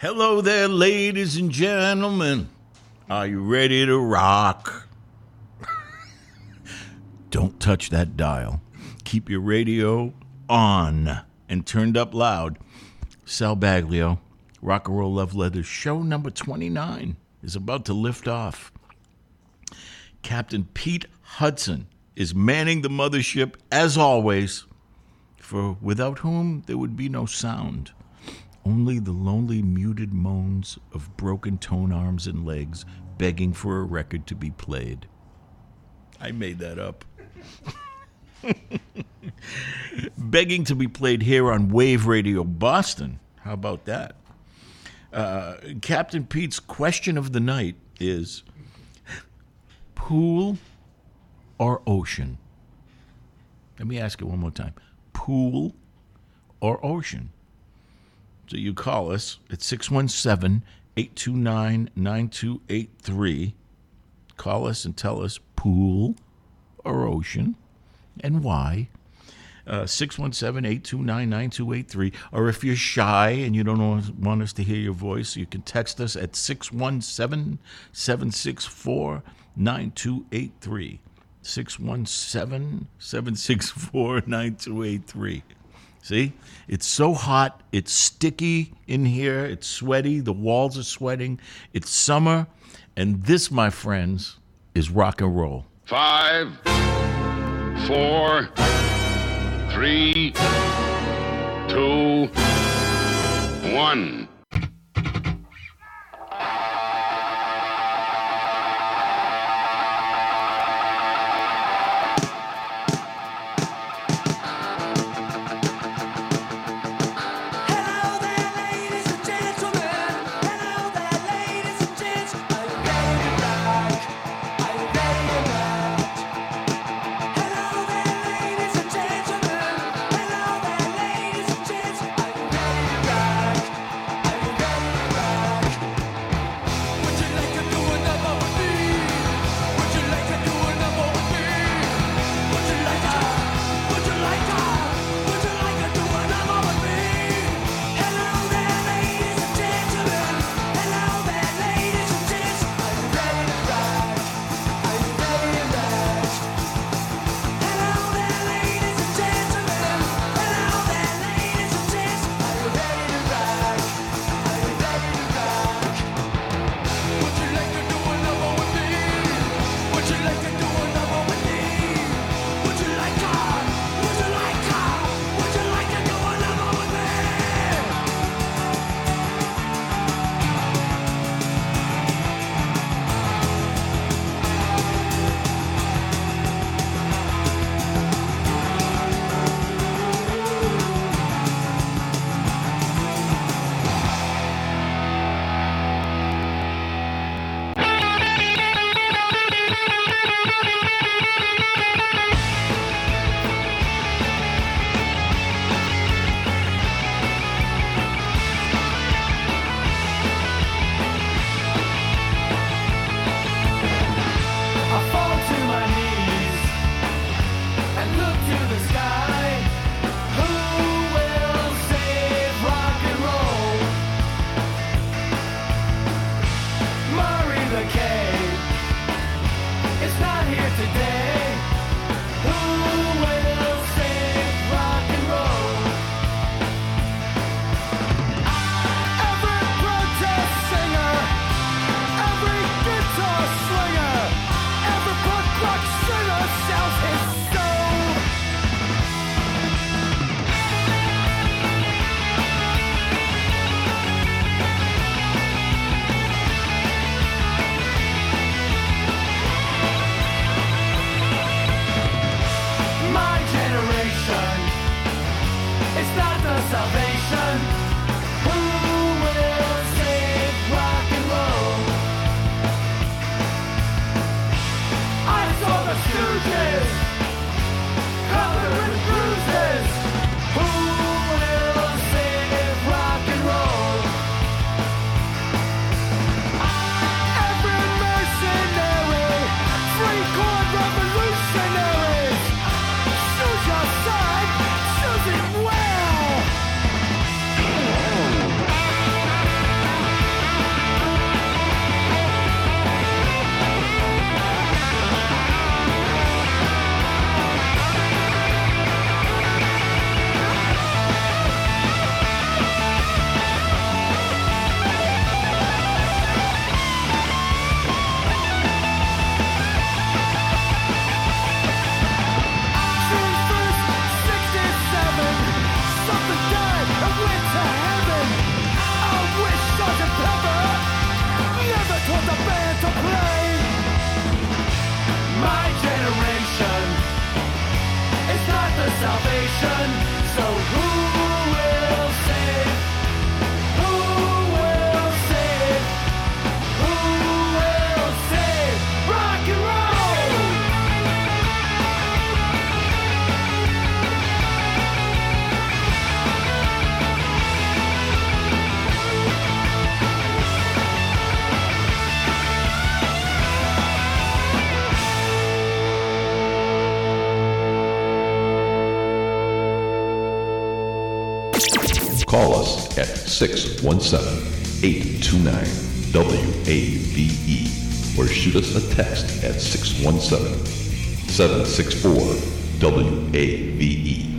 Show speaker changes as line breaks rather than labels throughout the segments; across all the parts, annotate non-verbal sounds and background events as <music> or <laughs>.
Hello there, ladies and gentlemen. Are you ready to rock? <laughs> Don't touch that dial. Keep your radio on and turned up loud. Sal Baglio, Rock and Roll Love Letters, show number 29 is about to lift off. Captain Pete Hudson is manning the mothership as always, for without whom there would be no sound. Only the lonely, muted moans of broken tone arms and legs begging for a record to be played. I made that up. <laughs> begging to be played here on Wave Radio Boston. How about that? Uh, Captain Pete's question of the night is pool or ocean? Let me ask it one more time pool or ocean? So you call us at 617 829 9283. Call us and tell us pool or ocean and why. Uh, 617 829 9283. Or if you're shy and you don't want us to hear your voice, you can text us at 617 764 9283. 617 764 9283. See, it's so hot, it's sticky in here, it's sweaty, the walls are sweating. It's summer, and this, my friends, is rock and roll.
Five, four, three, two, one. 617-829-WAVE or shoot us a text at
617-764-WAVE.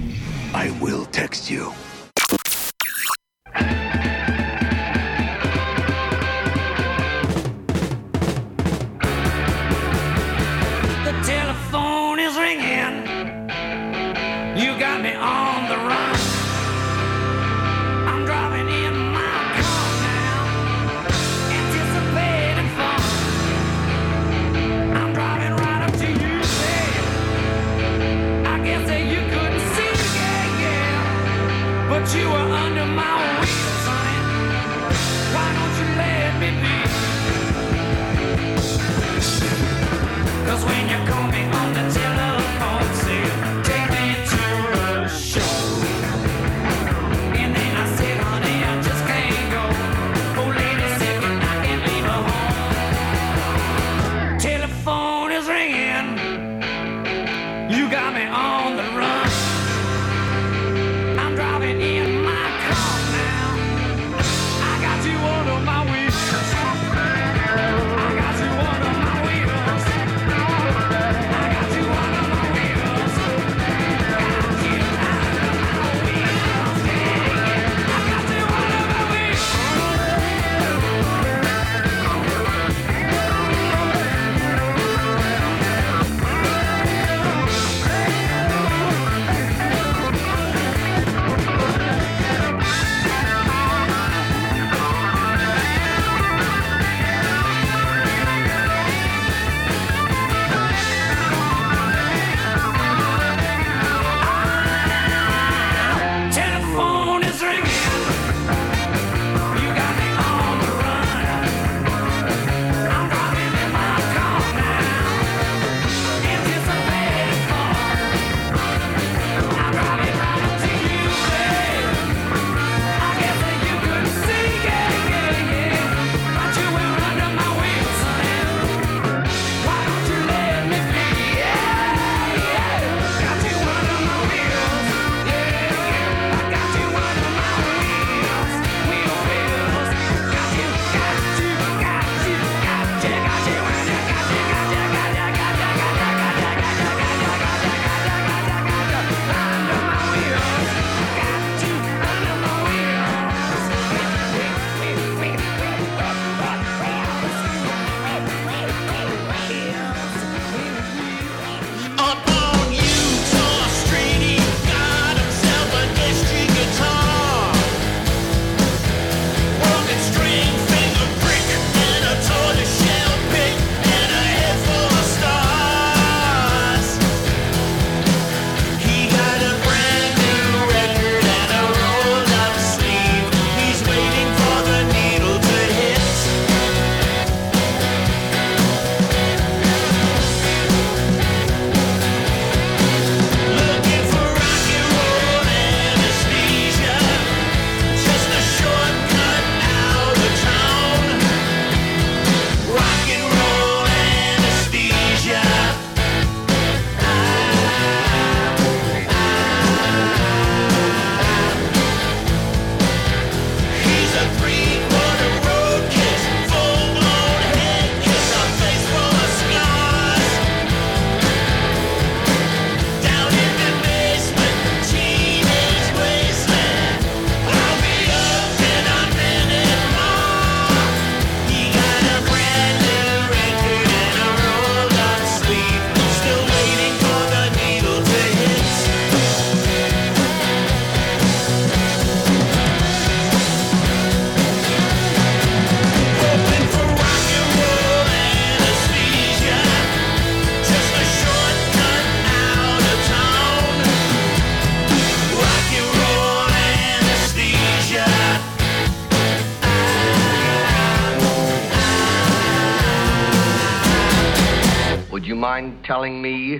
Telling me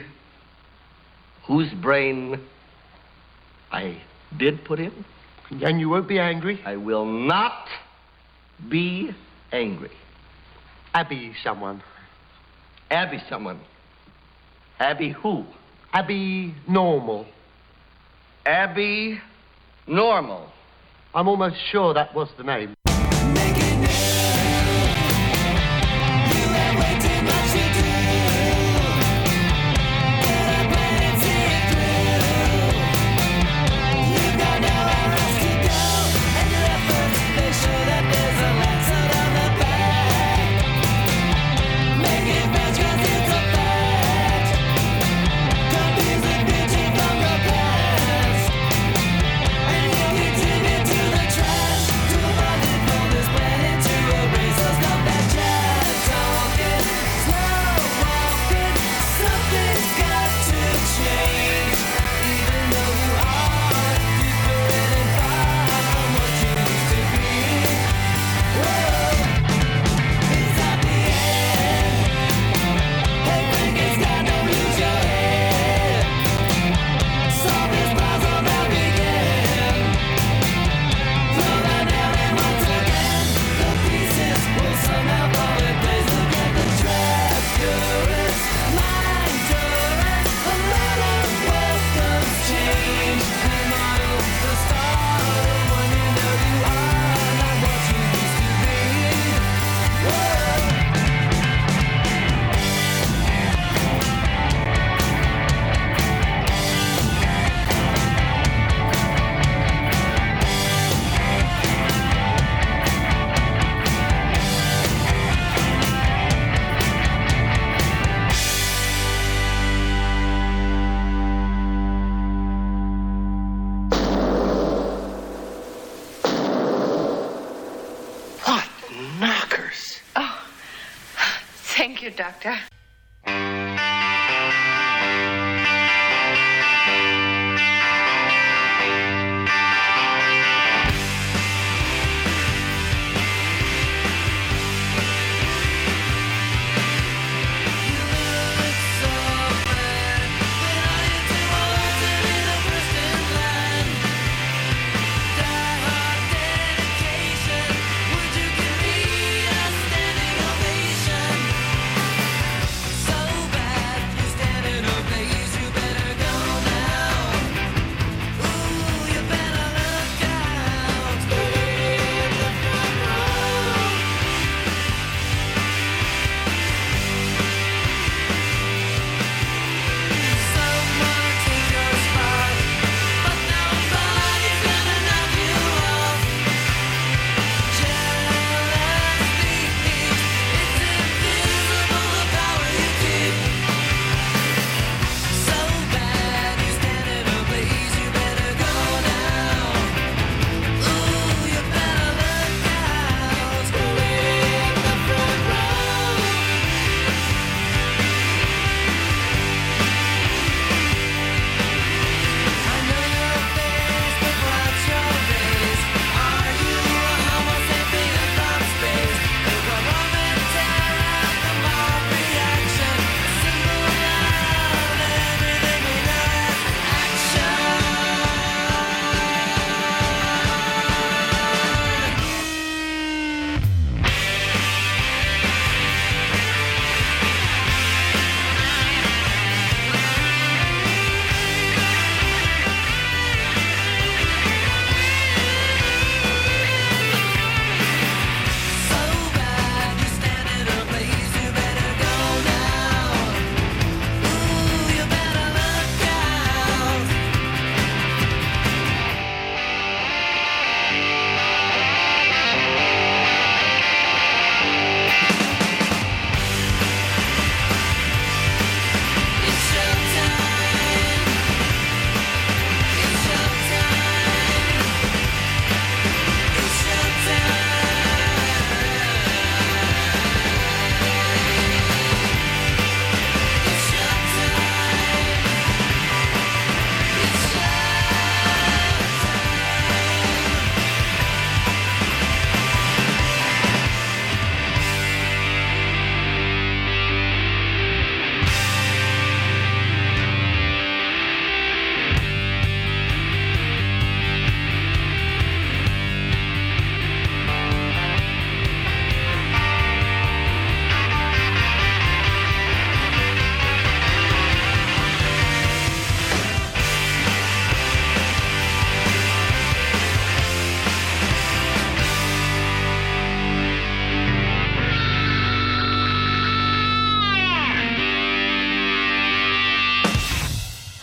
whose brain I did put in?
And you won't be angry?
I will not be angry.
Abby someone.
Abby someone. Abby who?
Abby Normal.
Abby Normal.
I'm almost sure that was the name.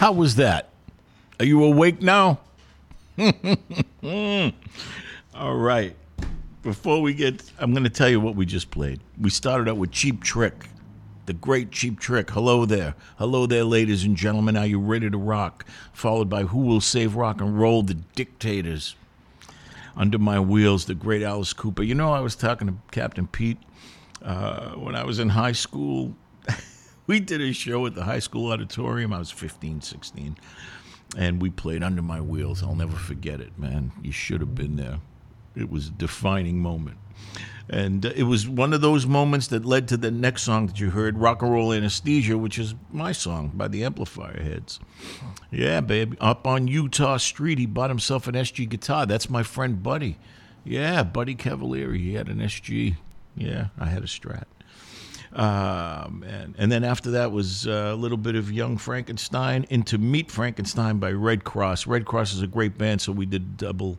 How was that? Are you awake now? <laughs> All right. Before we get, I'm going to tell you what we just played. We started out with Cheap Trick, the great Cheap Trick. Hello there. Hello there, ladies and gentlemen. Are you ready to rock? Followed by Who Will Save Rock and Roll? The Dictators. Under My Wheels, the great Alice Cooper. You know, I was talking to Captain Pete uh, when I was in high school. We did a show at the high school auditorium. I was 15, 16. And we played Under My Wheels. I'll never forget it, man. You should have been there. It was a defining moment. And uh, it was one of those moments that led to the next song that you heard, Rock and Roll Anesthesia, which is my song by the Amplifier Heads. Yeah, baby. Up on Utah Street, he bought himself an SG guitar. That's my friend Buddy. Yeah, Buddy Cavalieri. He had an SG. Yeah, I had a Strat. Um, and, and then after that was uh, a little bit of Young Frankenstein into Meet Frankenstein by Redd Kross. Redd Kross is a great band, so we did double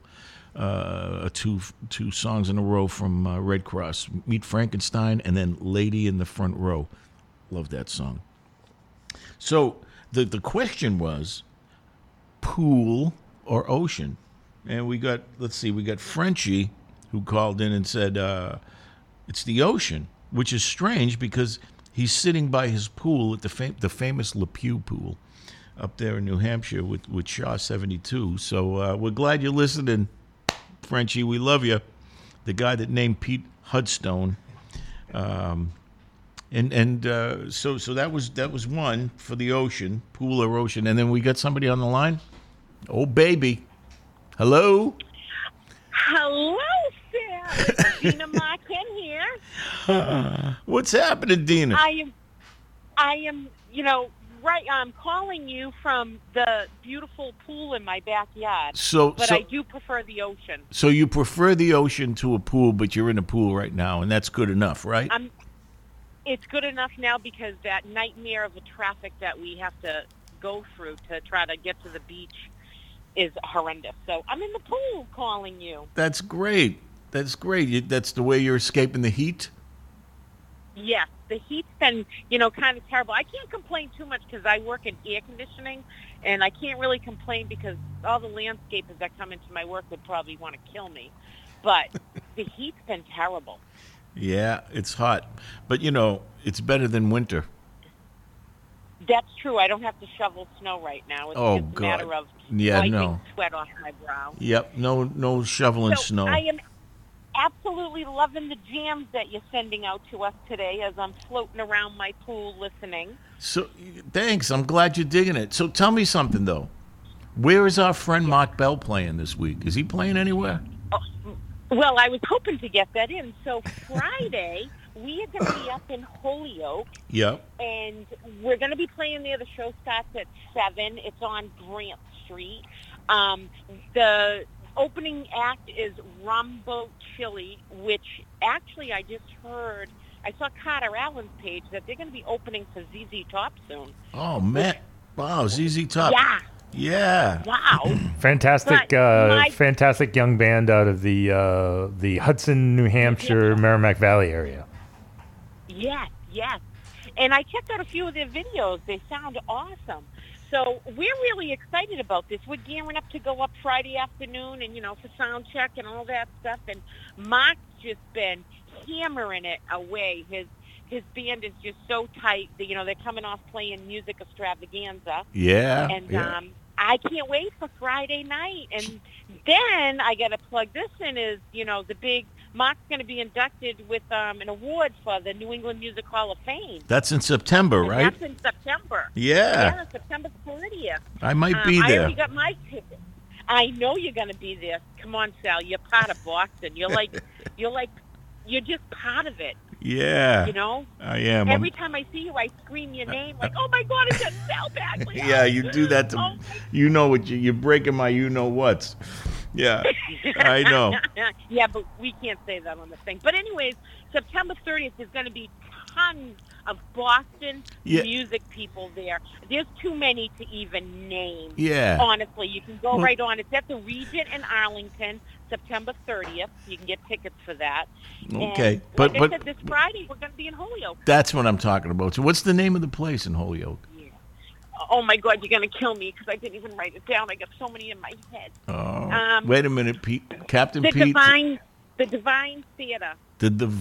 uh, two two songs in a row from uh, Redd Kross. Meet Frankenstein and then Lady in the Front Row. Love that song. So the the question was pool or ocean, and we got let's see, we got Frenchie who called in and said uh, it's the ocean, which is strange because he's sitting by his pool at the fam- the famous Lepew pool up there in New Hampshire with with Shaw seventy two. So uh, we're glad you're listening, Frenchie. We love you. The guy that named Pete Hudstone. Um, and and uh, so so that was that was one for the ocean, pool or ocean, and then we got somebody on the line. Oh baby, hello.
Hello, Sarah. Gina. <laughs> <laughs>
What's happening, Dina?
I am, I am, you know, right. I'm calling you from the beautiful pool in my backyard.
So-
but
so-
I do prefer the ocean.
so you prefer the ocean to a pool, but you're in a pool right now, and that's good enough, right?
I'm. It's good enough now because that nightmare of the traffic that we have to go through to try to get to the beach is horrendous. So I'm in the pool calling you.
That's great. That's great. That's the way you're escaping the heat.
Yes, the heat's been, you know, kind of terrible. I can't complain too much because I work in air conditioning, and I can't really complain because all the landscapers that come into my work would probably want to kill me. But <laughs> the heat's been terrible.
Yeah, it's hot, but you know it's better than winter.
That's true. I don't have to shovel snow right now. It's
Oh,
just a matter
God.
of
Yeah, no.
sweat off my brow.
Yep, no no shoveling
so
snow.
I am absolutely loving the jams that you're sending out to us today as I'm floating around my pool listening.
So thanks. I'm glad you're digging it. So tell me something though. Where is our friend Mark Bell playing this week? Is he playing anywhere?
Well, I was hoping to get that in. So Friday, <laughs> we are going to be up in Holyoke,
Yep.
and we're going to be playing there. The show starts at seven. It's on Grant Street. Um, the opening act is Rumbo Chili, which actually I just heard. I saw Carter Alan's page that they're going to be opening for ZZ Top soon.
Oh man. Wow, ZZ Top.
Yeah.
Yeah.
Wow. <clears throat>
Fantastic, uh,
my-
fantastic young band out of the uh, the Hudson, New Hampshire, Merrimack Valley area.
Yes, yes. And I checked out a few of their videos. They sound awesome. So we're really excited about this. We're gearing up to go up Friday afternoon and, you know, for sound check and all that stuff. And Mark's just been hammering it away. His his band is just so tight that, you know, they're coming off playing music extravaganza.
Yeah.
And
yeah.
um, I can't wait for Friday night. And then I got to plug this in is, you know, the big Mark's going to be inducted with um, an award for the New England Music Hall of Fame.
That's in September,
And
right?
That's in September.
Yeah.
Yeah, September 30th.
I might
Um,
be
I
there.
already got my ticket. I know you're going to be there. Come on, Sal. You're part of Boston. You're like, <laughs> you're like, you're just part of it.
Yeah.
You know.
I am. I'm-
Every time I see you, I scream your name like, "Oh my God, it's Sal Baglio!" <laughs>
yeah, you do that to
Oh
you know what you, you're breaking my you know what's. Yeah. <laughs> I know.
yeah, but we can't say that on the thing. But anyways, September 30th is going to be tons of Boston
Yeah.
music people there. There's too many to even name.
Yeah.
Honestly, you can go
Well-
right on. It's at the Regent in Arlington, September 30th. You can get tickets for that.
Okay,
And
but-
like
but-
said, this Friday we're going to be in Holyoke.
That's what I'm talking about. So what's the name of the place in Holyoke?
Oh my God, you're gonna kill me because I didn't even write it down. I got so many in my head.
Oh,
Um,
wait a minute, Pete. Captain
The
Pete.
Divine, the Divine Theater.
the, the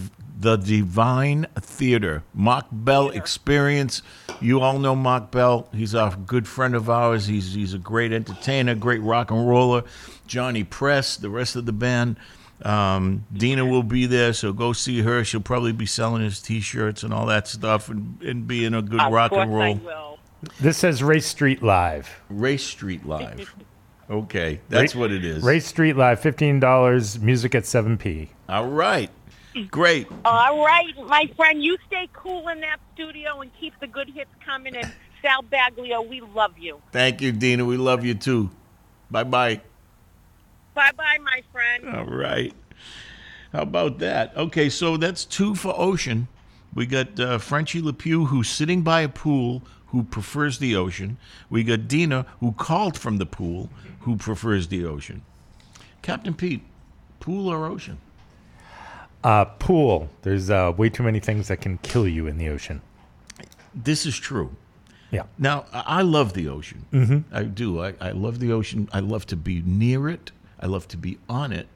the Divine Theater, Mark Bell Experience. You all know Mark Bell. He's a good friend of ours. He's he's a great entertainer, great rock and roller. Johnny Press, the rest of the band. Um, Dina will be there, so go see her. She'll probably be selling his T-shirts and all that stuff, and, and being a good
of
rock and roll.
I will.
This says Race Street Live.
Race Street Live. <laughs> Okay, that's
Ra-
what it is.
Race Street Live, fifteen dollars. Music at seven p.
All right, great.
All right, my friend, you stay cool in that studio and keep the good hits coming. And Sal Baglio, we love you.
Thank you, Dina. We love you too. Bye bye.
Bye bye, my friend.
All right. How about that? Okay, so that's two for ocean. We got uh, Frenchie Lepew, who's sitting by a pool, who prefers the ocean. We got Dina, who called from the pool, who prefers the ocean. Captain Pete, pool or ocean?
Uh, pool. There's uh, way too many things that can kill you in the ocean.
This is true.
Yeah.
Now, I love the ocean.
Mhm.
I do. I, I love the ocean. I love to be near it. I love to be on it.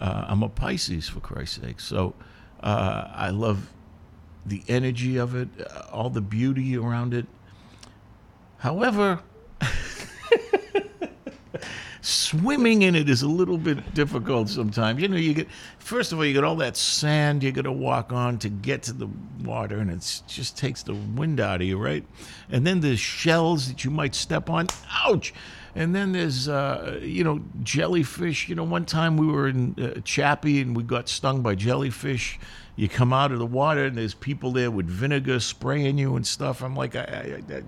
Uh, I'm a Pisces, for Christ's sake. So uh, I love the energy of it, uh, all the beauty around it. However, <laughs> swimming in it is a little bit difficult sometimes. You know, you get first of all, you get all that sand you got to walk on to get to the water, and it just takes the wind out of you, right? And then there's shells that you might step on. Ouch! And then there's, uh, you know, jellyfish. You know, one time we were in uh, Chappie and we got stung by jellyfish. You come out of the water and there's people there with vinegar spraying you and stuff. I'm like, I, I, I,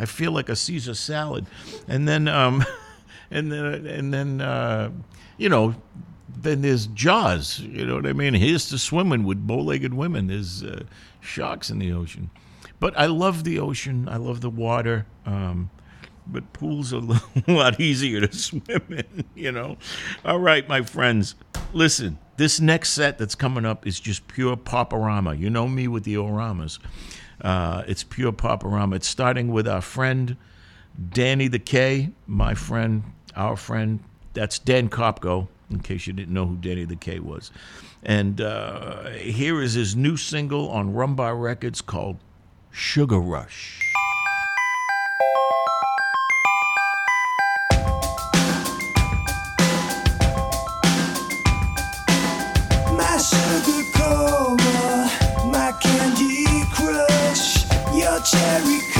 I feel like a Caesar salad. And then, um, <laughs> and then, and then, uh, you know, then there's Jaws. You know what I mean? Here's to swimming with bow-legged women. There's uh, sharks in the ocean, but I love the ocean. I love the water. Um, but pools are <laughs> a lot easier to swim in. You know. All right, my friends. Listen, this next set that's coming up is just pure poporama. You know me with the oramas. Uh, it's pure poporama. It's starting with our friend Danny the K, my friend, our friend. That's Dan Kopko, in case you didn't know who Danny the K was. And uh, here is his new single on Rumbar Records called Sugar Rush.
Cherry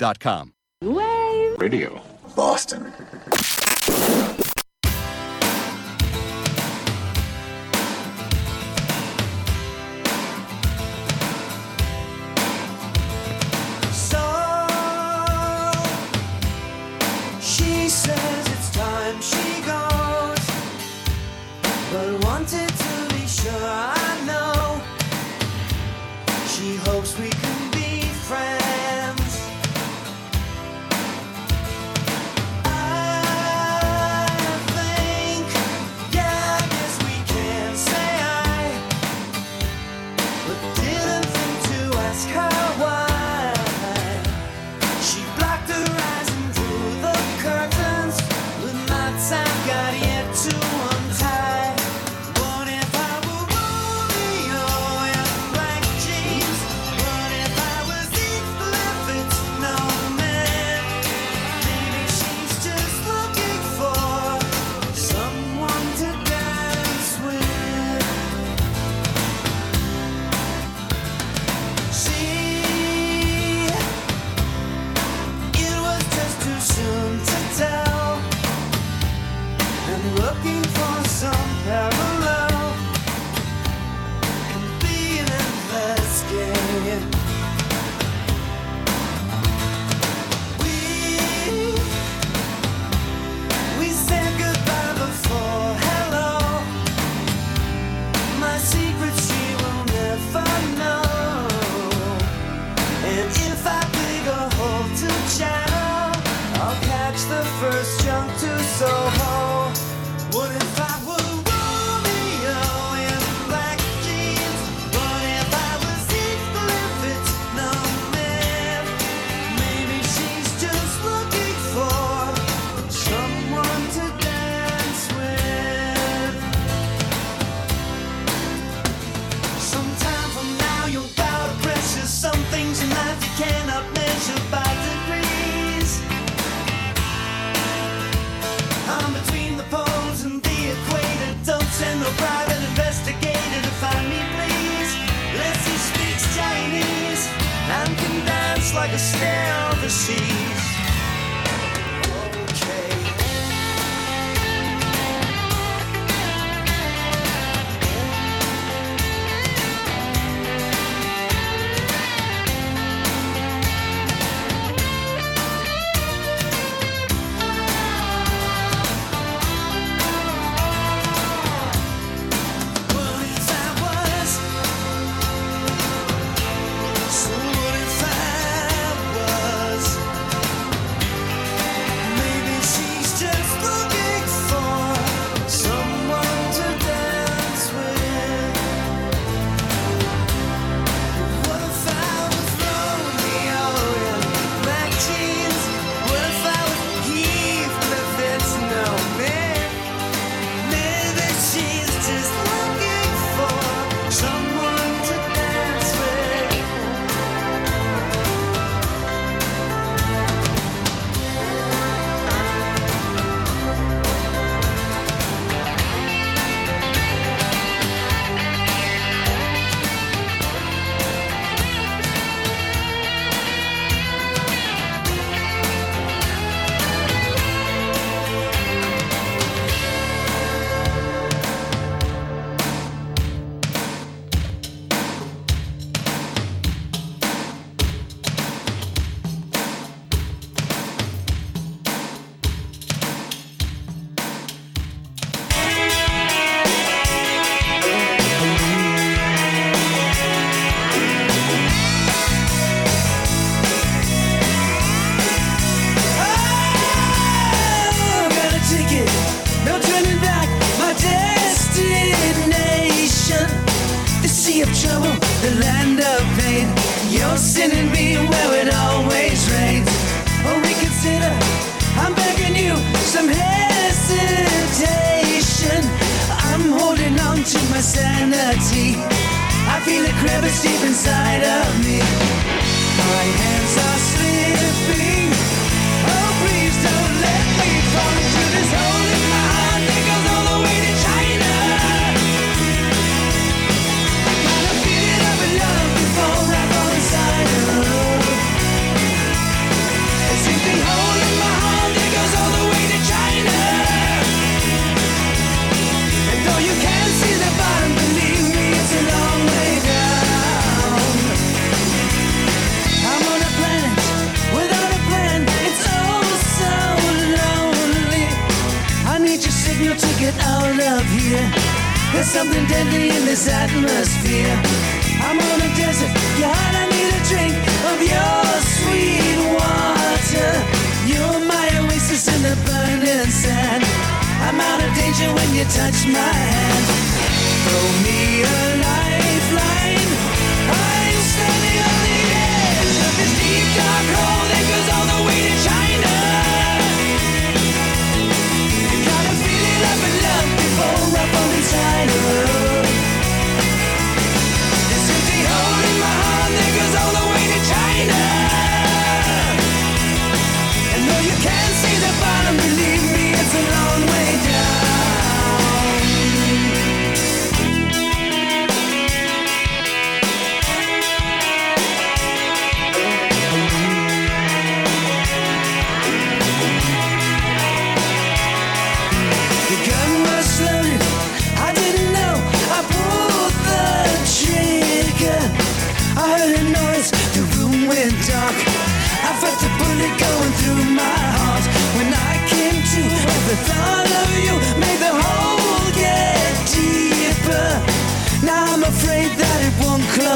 Rocks.com.
Wave
Radio. Boston.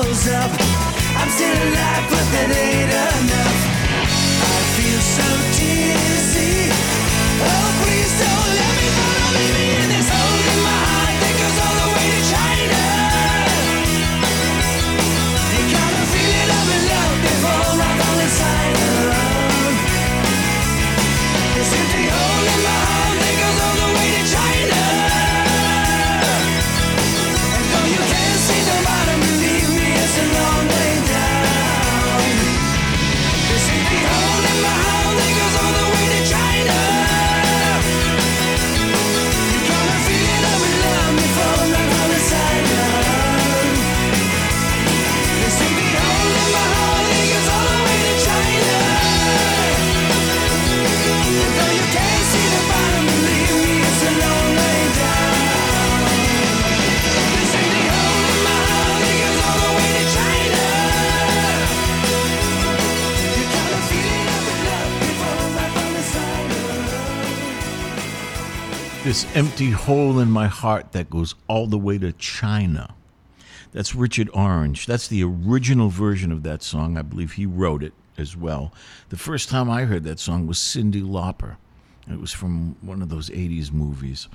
Close up. I'm still alive, but that ain't enough. I feel so This empty hole in my heart that goes all the way to China.
That's Richard Orange. That's the original version of that song. I believe he wrote it as well. The first time I heard that song was Cyndi Lauper. It was from one of those 80s movies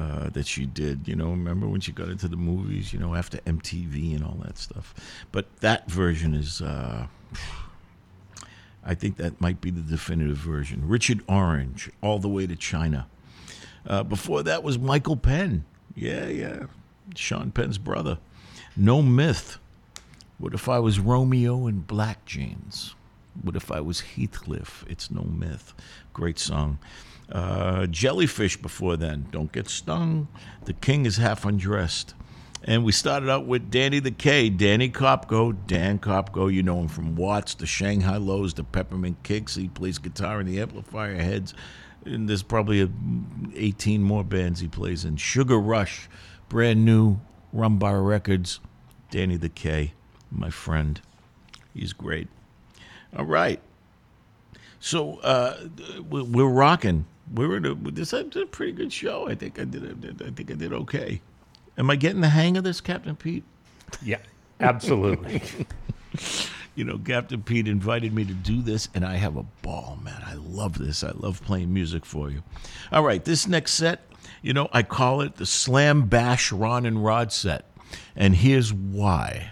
uh, that she did. You know, remember when she got into the movies, you know, after MTV and all that stuff. But that version is. Uh, I think that might be the definitive version. Richard Orange, all the way to China. Uh, before that was Michael Penn. Yeah, yeah. Sean Penn's brother. No Myth. What if I was Romeo in black jeans? What if I was Heathcliff? It's no myth. Great song. Uh, Jellyfish before then. Don't get stung. The king is half undressed. And we started out with Danny the K, Danny Kopko, Dan Kopko. You know him from Watts, the Shang Hi Los, the Peppermint Kicks. He plays guitar in the Amplifier Heads. And there's probably a, 18 more bands he plays in. Sugar Rush, brand new, Rumbar Records. Danny the K, my friend. He's great. All right. So uh, we- we're rocking. We're in a, this is a pretty good show. I think I did. I think I did okay. Am I getting the hang of this, Captain Pete?
Yeah, absolutely. <laughs>
you know, Captain Pete invited me to do this, and I have a ball, man. I love this. I love playing music for you. All right, this next set, you know, I call it the Slam Bash Ron and Rod set, and here's why.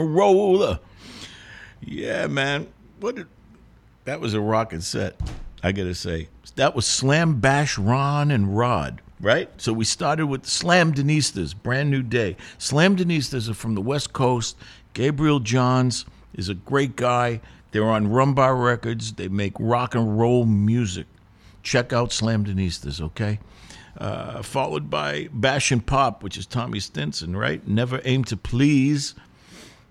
Roller. Yeah, man. What did, that was a rockin' set, I gotta say. That was Slam Bash Ron and Rod, right? So we started with Slamdinistas, brand new day. Slamdinistas are from the West Coast. Gabriel Johns is a great guy. They're on Rumbar Records. They make rock and roll music. Check out Slamdinistas, okay? Uh, followed by Bash and Pop, which is Tommy Stinson, right? Never Aim to Please.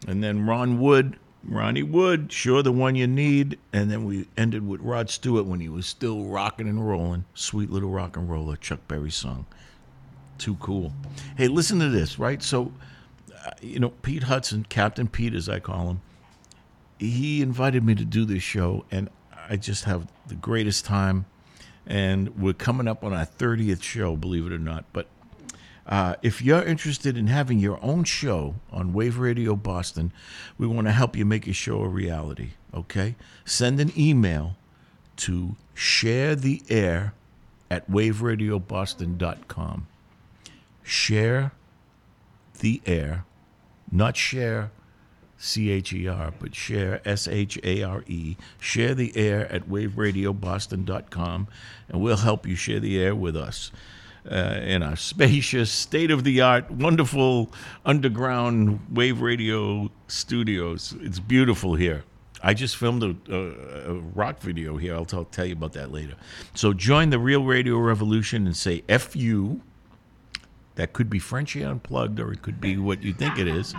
And then Ron Wood, Ronnie Wood, sure the one you need. And then we ended with Rod Stewart when he was still rocking and rolling. Sweet little rock and roller, Chuck Berry song. Too cool. Hey, listen to this, right? So, uh, you know, Pete Hudson, Captain Pete as I call him, he invited me to do this show, and I just have the greatest time. And we're coming up on our 30th show, believe it or not. But uh, if you're interested in having your own show on Wave Radio Boston, we want to help you make your show a reality. Okay? Send an email to share the air at waveradioboston.com. Share the air, not share C H E R, but share S H A R E. Share the air at waveradioboston.com, and we'll help you share the air with us uh, in our spacious, state of the art, wonderful underground wave radio studios. It's beautiful here. I just filmed a, a, a rock video here. I'll tell, tell you about that later. So join the Real Radio Revolution and say FU. That could be Frenchy Unplugged, or it could be what you think it is.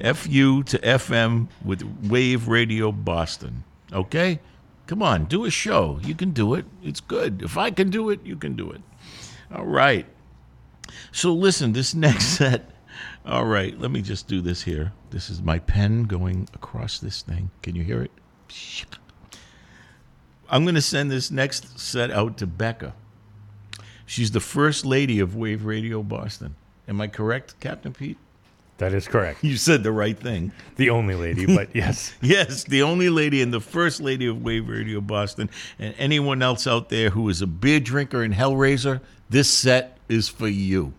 FU to FM with Wave Radio Boston. Okay? Come on, do a show. You can do it. It's good. If I can do it, you can do it. All right. So listen, this <laughs> next set. All right, let me just do this here. This is my pen going across this thing. Can you hear it? I'm going to send this next set out to Becca. She's the first lady of Wave Radio Boston. Am I correct, Captain Pete?
That is correct.
You said the right thing.
The only lady, <laughs> but yes.
yes, the only lady and the first lady of Wave Radio Boston. And anyone else out there who is a beer drinker and Hellraiser, this set is for you.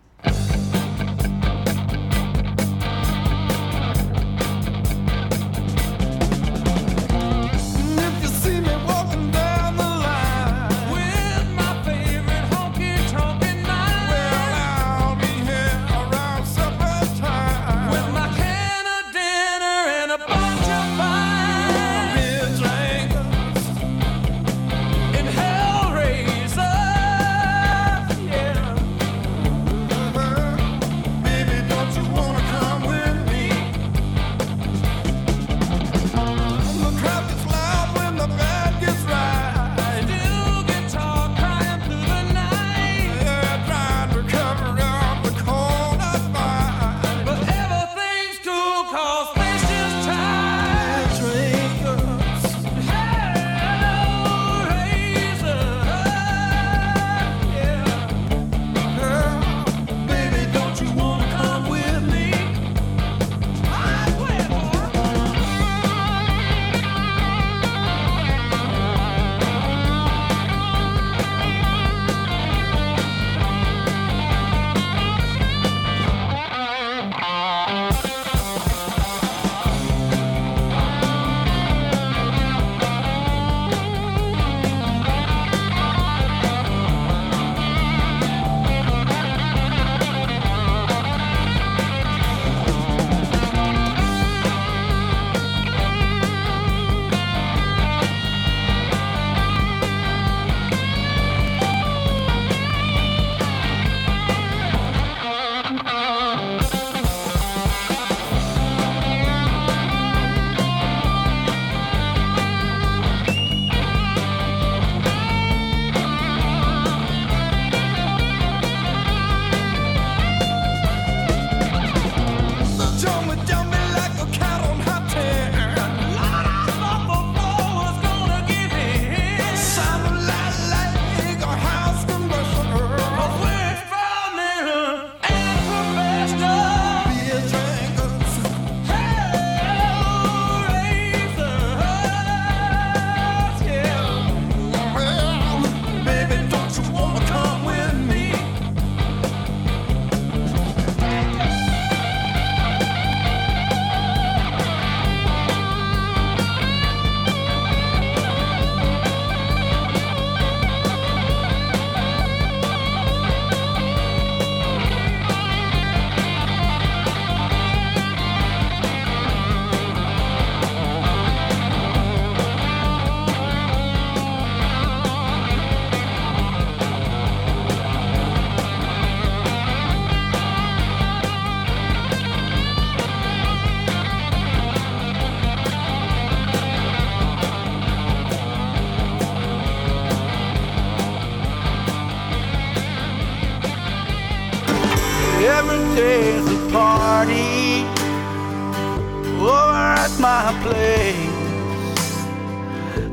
My
place.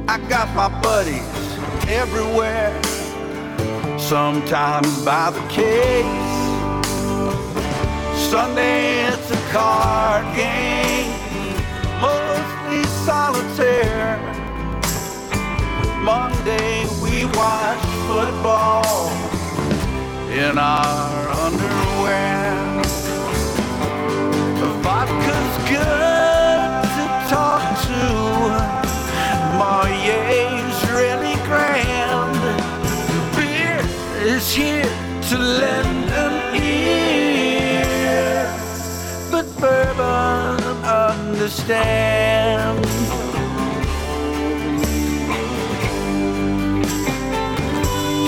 I got my buddies everywhere, sometimes by the case. Sunday it's a card game, mostly solitaire. Monday we watch football in our underwear. The vodka's good to lend an ear. But bourbon understands.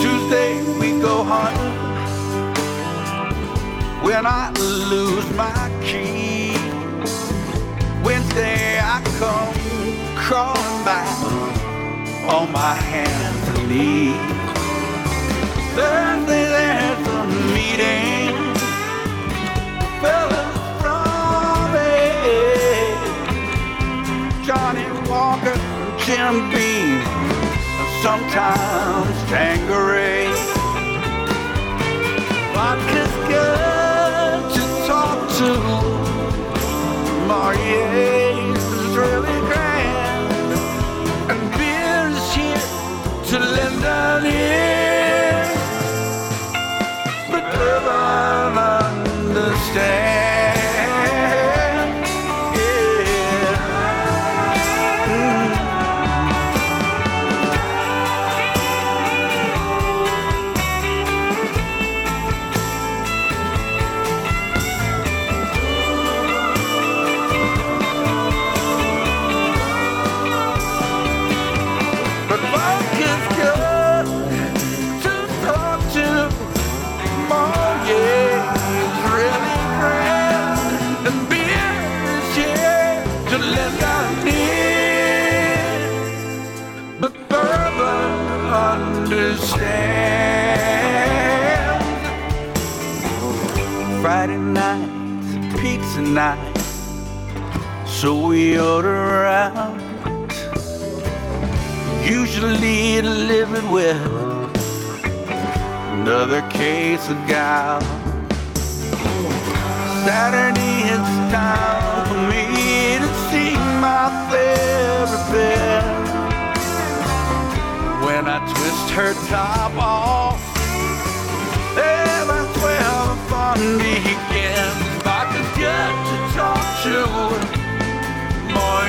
Tuesday we go hunting when I lose my key. Wednesday I come crawling back on my hands and knees. Thursday there's a meeting. Fellas from it. Johnnie Walker, Jim Beam, sometimes Tanqueray. Vodka's good to talk to. Marier's is really grand. And beer's here to lend an ear. Bourbon understand. So we order out. Usually delivered with another case of gal. Saturday it's time for me to see my therapist. When I twist her top off, then that's where the fun begins. Vodka's good to talk to. Boy, yeah, it's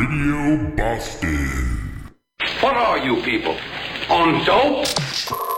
Radio Boston.
What are you people? On dope?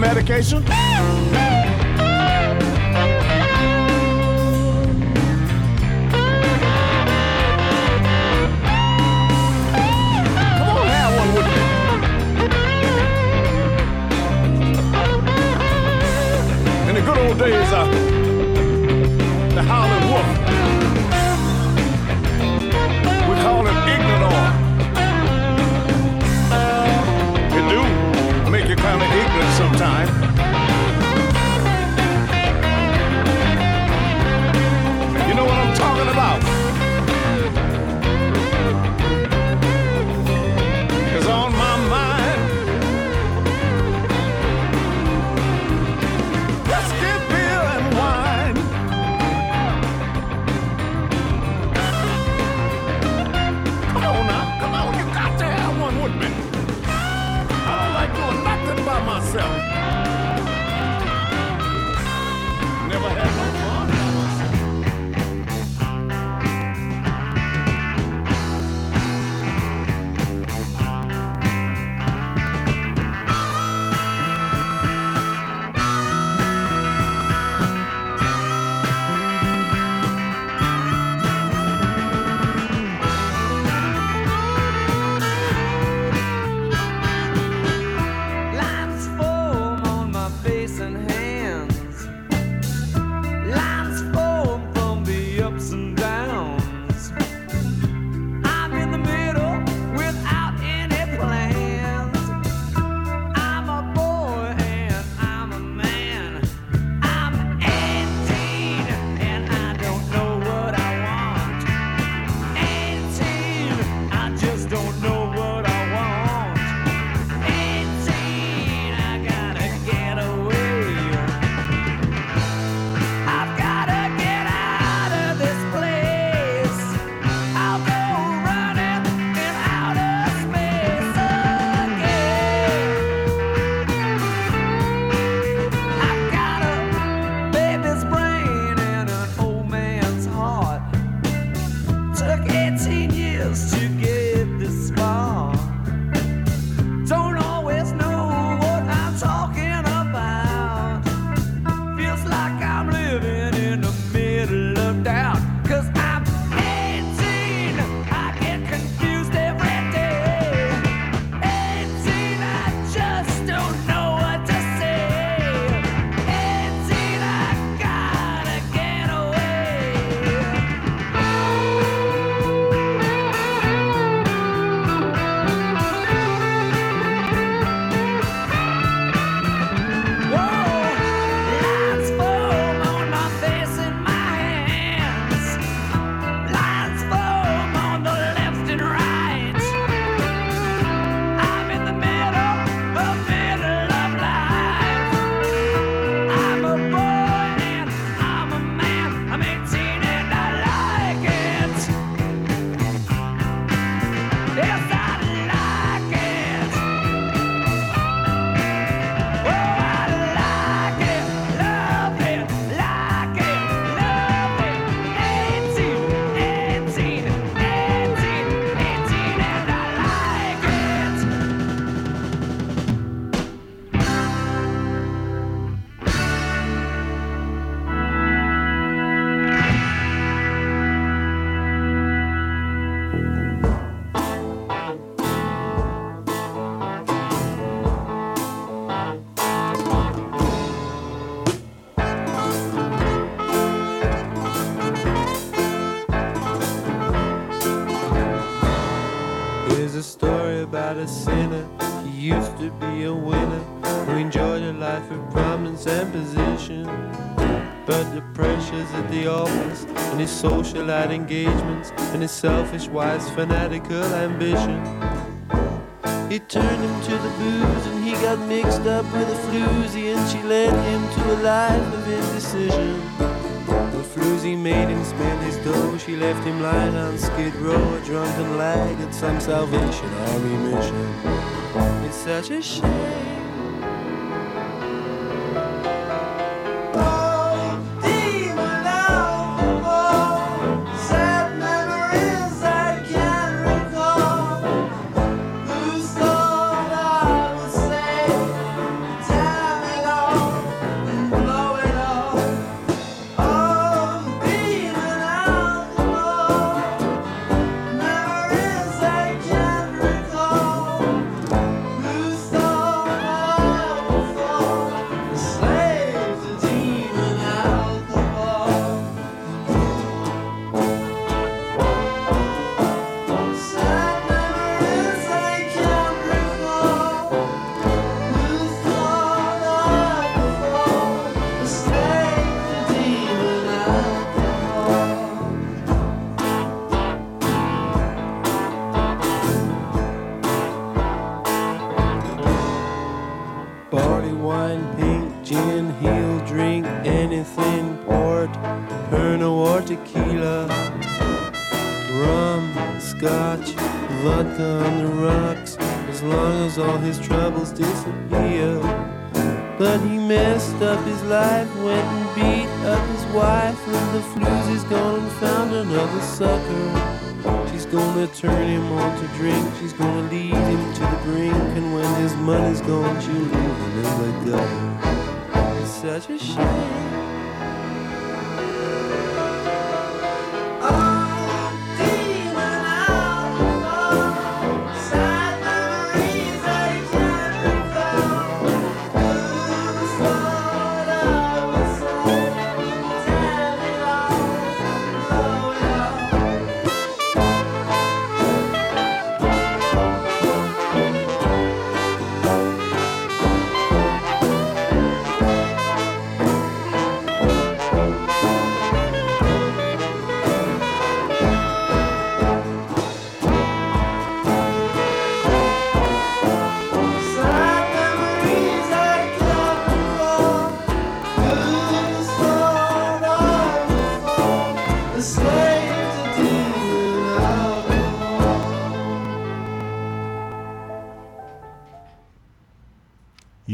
Medication?
A sinner. He used to be a winner who enjoyed a life of prominence and position. But the pressures at the office and his socialite engagements and his selfish, wise, fanatical ambition. It turned him to the booze and he got mixed up with a floozy and she led him to a life of indecision. Floozy made him spend his dough. She left him lying on Skid Row, a drunken lag at some Salvation Army mission. It's such a shame.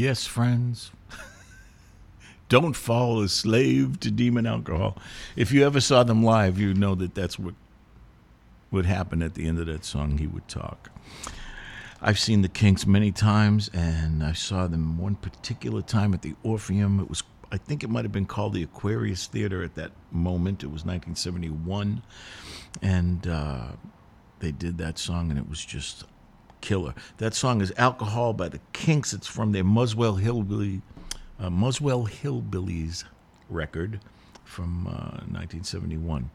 Yes, friends. <laughs> Don't fall a slave to demon alcohol. If you ever saw them live, you know that that's what would happen at the end of that song. He would talk. I've seen the Kinks many times, and I saw them one particular time at the Orpheum. It was, I think, it might have been called the Aquarius Theater at that moment. It was 1971, and uh, they did that song, and it was just killer. That song is "Alcohol" by the Kinks. It's from their Muswell Hillbilly, uh, Muswell Hillbillies record from uh, 1971.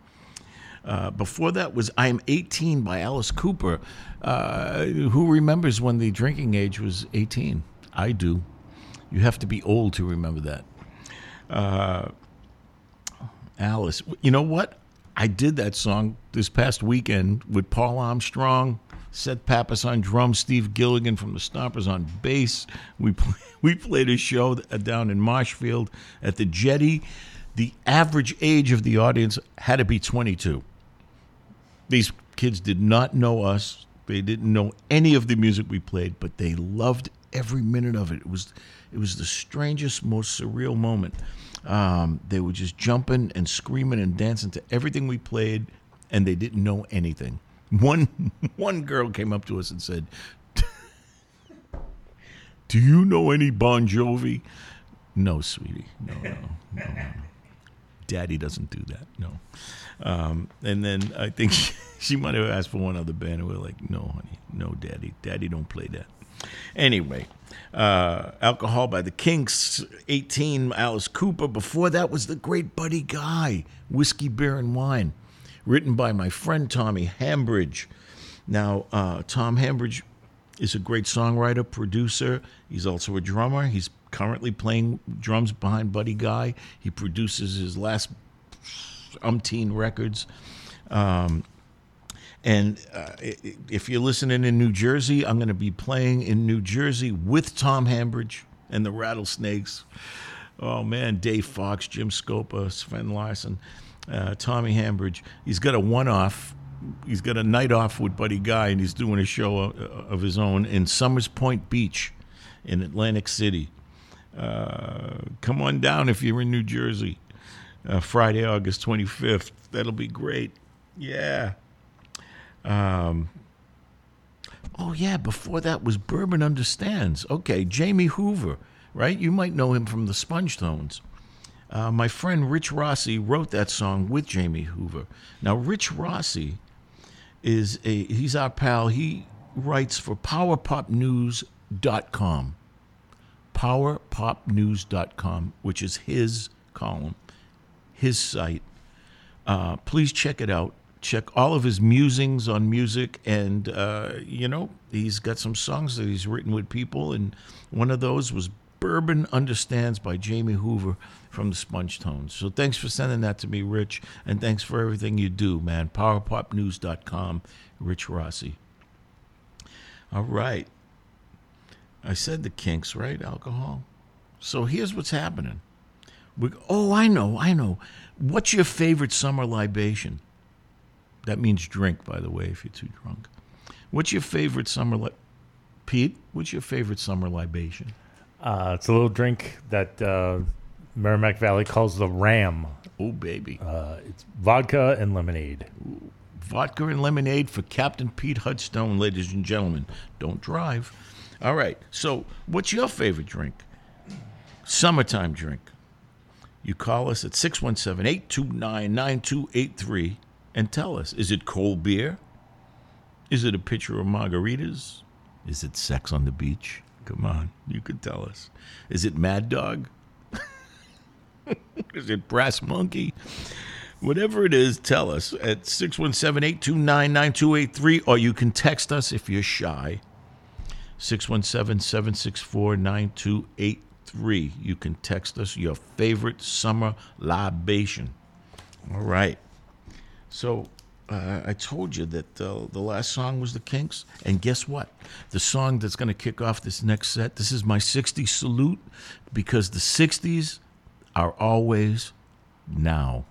Uh, before that was "I'm 18" by Alice Cooper. Uh, who remembers when the drinking age was 18? I do. You have to be old to remember that. Uh, Alice, you know what? I did that song this past weekend with Paul Armstrong, Seth Pappas on drums, Steve Gilligan from the Stompers on bass. We <laughs> play, we played a show down in Marshfield at the Jetty. The average age of the audience had to be 22. These kids did not know us. They didn't know any of the music we played, but they loved every minute of it. It was it was the strangest, most surreal moment. Um, they were just jumping and screaming and dancing to everything we played, and they didn't know anything. One <laughs> one girl came up to us and said, "Do you know any Bon Jovi?" No, sweetie. No, no, no. no. Daddy doesn't do that. No. Um, and then I think <laughs> she, she might have asked for one other band, and we are like, "No, honey, no, Daddy. Daddy don't play that." Anyway, uh, Alcohol by the Kinks, 18, Alice Cooper. Before that was the great Buddy Guy, Whiskey, Beer, and Wine, written by my friend Tommy Hambridge. Now, uh, Tom Hambridge is a great songwriter, producer. He's also a drummer. He's currently playing drums behind Buddy Guy. He produces his last umpteen records. Um, and uh, if you're listening in New Jersey, I'm going to be playing in New Jersey with Tom Hambridge and the Rattlesnakes. Oh man, Dave Fox, Jim Scopa, Sven Larson, uh, Tommy Hambridge. He's got a one-off. He's got a night off with Buddy Guy, and he's doing a show of, of his own in Somers Point Beach, in Atlantic City. Uh, come on down if you're in New Jersey. Uh, Friday, August 25th. That'll be great. Yeah. Um, oh, yeah. Before that was Bourbon Understands. Okay. Jamie Hoover, right? You might know him from the Spongetones. Uh, my friend Rich Rossi wrote that song with Jamie Hoover. Now, Rich Rossi is a he's our pal. He writes for powerpopnews.com. powerpopnews.com, which is his column, his site. Uh, please check it out. Check all of his musings on music, and uh, you know he's got some songs that he's written with people, and one of those was "Bourbon Understands" by Jamie Hoover from the Spongetones. So thanks for sending that to me, Rich, and thanks for everything you do, man. PowerPopNews.com, Rich Rossi. All right, I said the Kinks, right? Alcohol. So here's what's happening. We, oh, I know, I know. What's your favorite summer libation? That means drink, by the way, if you're too drunk. What's your favorite summer li- Pete, what's your favorite summer libation?
Uh, it's a little drink that uh, Merrimack Valley calls the Ram.
Oh, baby.
Uh, it's vodka and lemonade.
Vodka and lemonade for Captain Pete Hudstone, ladies and gentlemen. Don't drive. All right. So, what's your favorite drink? Summertime drink. You call us at 617 829 9283 and tell us is it cold beer? Is it a pitcher of margaritas? Is it sex on the beach? Come on, you could tell us. Is it Mad Dog? <laughs> is it Brass Monkey? Whatever it is, tell us at 617 829 9283, or you can text us if you're shy. 617 764 9283. You can text us your favorite summer libation. All right. So uh, I told you that uh, the last song was the Kinks, and guess what? The song that's going to kick off this next set. This is my 60s salute because the 60s are always now.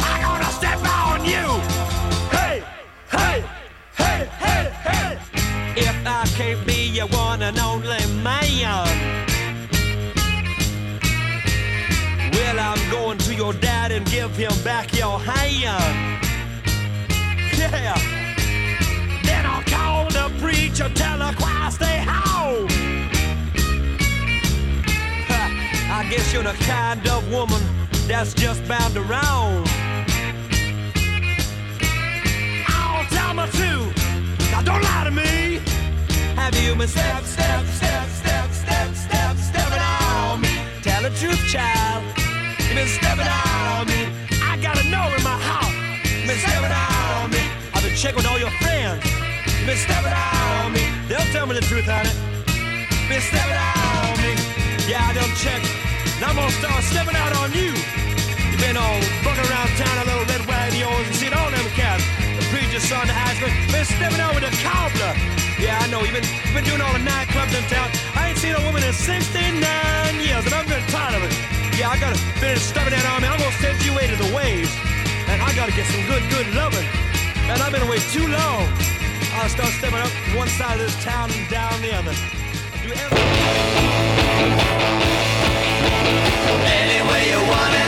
I'm
gonna step on you. Hey, hey, hey, hey, hey. If I can't be your one and only man, well, I'm going to your dad and give him back your hand. Yeah. Then I'll call the preacher, tell stay home. I guess you're the kind of woman that's just bound roam. Oh, tell me too. Now don't lie to me. Have you been step, step, step, step, step, step, stepping on me? Tell the truth, child. You've been stepping on me. I gotta know in my heart. You've been stepping on me. I've been checking with all your friends. You've been stepping on me. They'll tell me the truth, honey. You've been stepping on me. Yeah, I done checked. And I'm gonna start stepping out on you. You've been all bugging around town, a little red wagon yours, and seen all them cats. The preacher's son, the Ashman, been stepping out with a cobbler. Yeah, I know. You've been, you've been doing all the nightclubs in town. I ain't seen a woman in 69 years, and I'm getting tired of it. Yeah, I gotta finish stuffing that on me. I'm gonna send you away to the waves. And I gotta get some good, good loving. Man, I've been away too long. I'll start stepping up one side of this town and down the other. I'll do everything.
Any way you want it,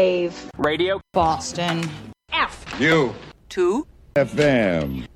Wave.
Radio.
Boston. F.
U
Two.
FM.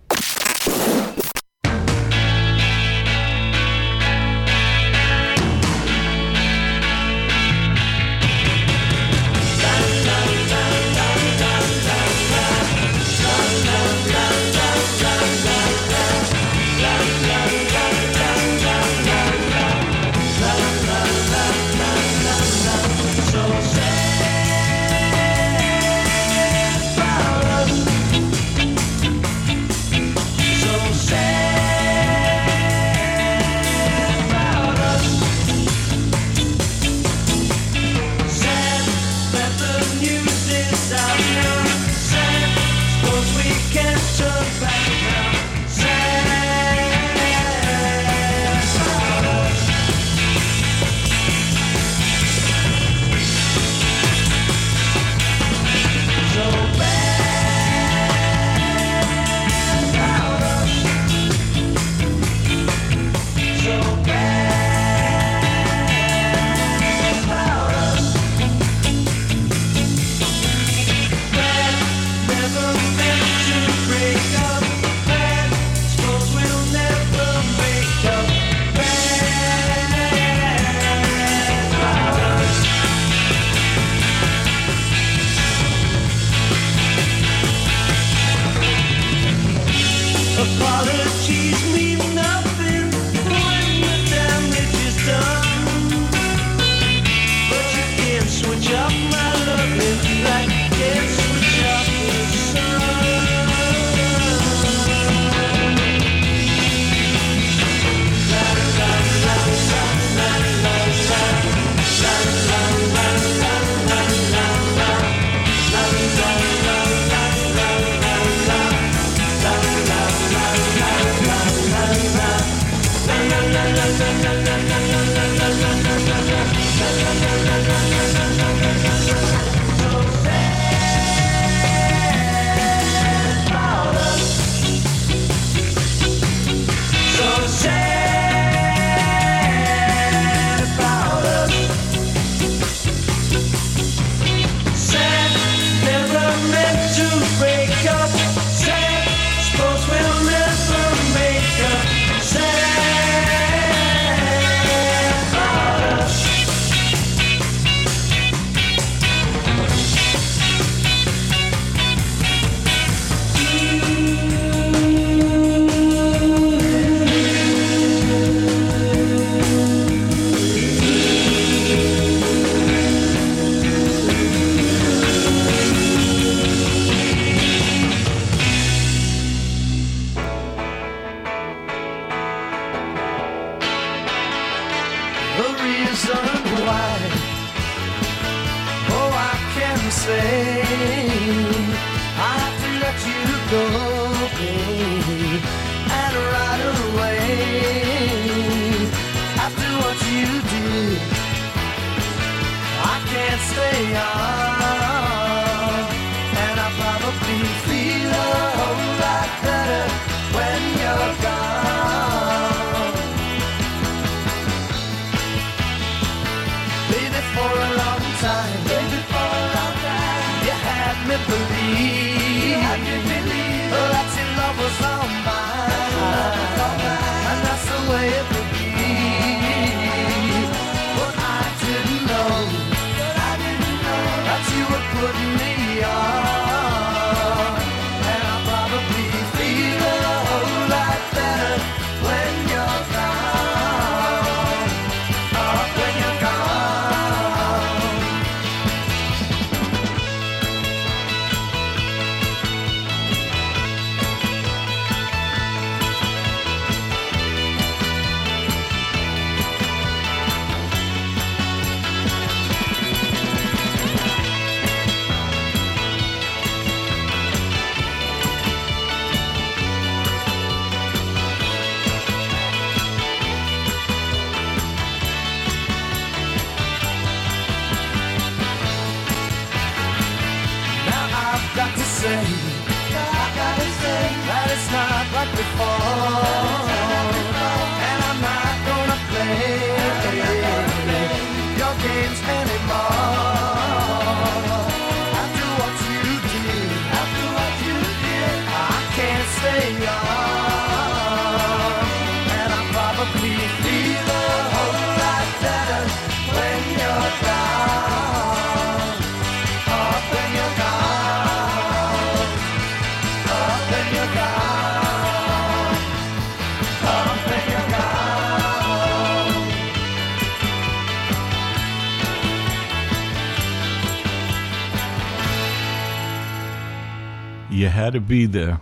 Be
there.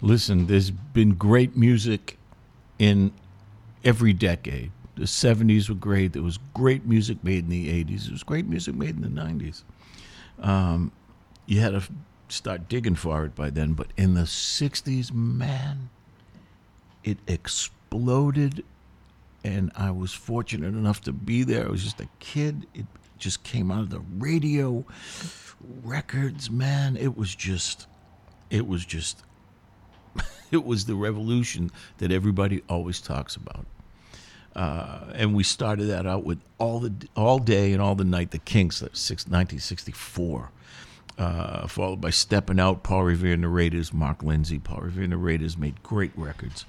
Listen, there's been great music in every decade. The 70s were great. There was great music made in the 80s. There was great music made in the 90s. Um, you had to start digging for it by then. But in the 60s, man, it exploded. And I was fortunate enough to be there. I was just a kid. It just came out of the radio records, man. It was just, it was just, <laughs> it was the revolution that everybody always talks about. Uh, and we started that out with all the all day and all the night. The Kinks, that's six, 1964, uh, followed by Stepping Out, Paul Revere and the Raiders, Mark Lindsay. Paul Revere and the Raiders made great records.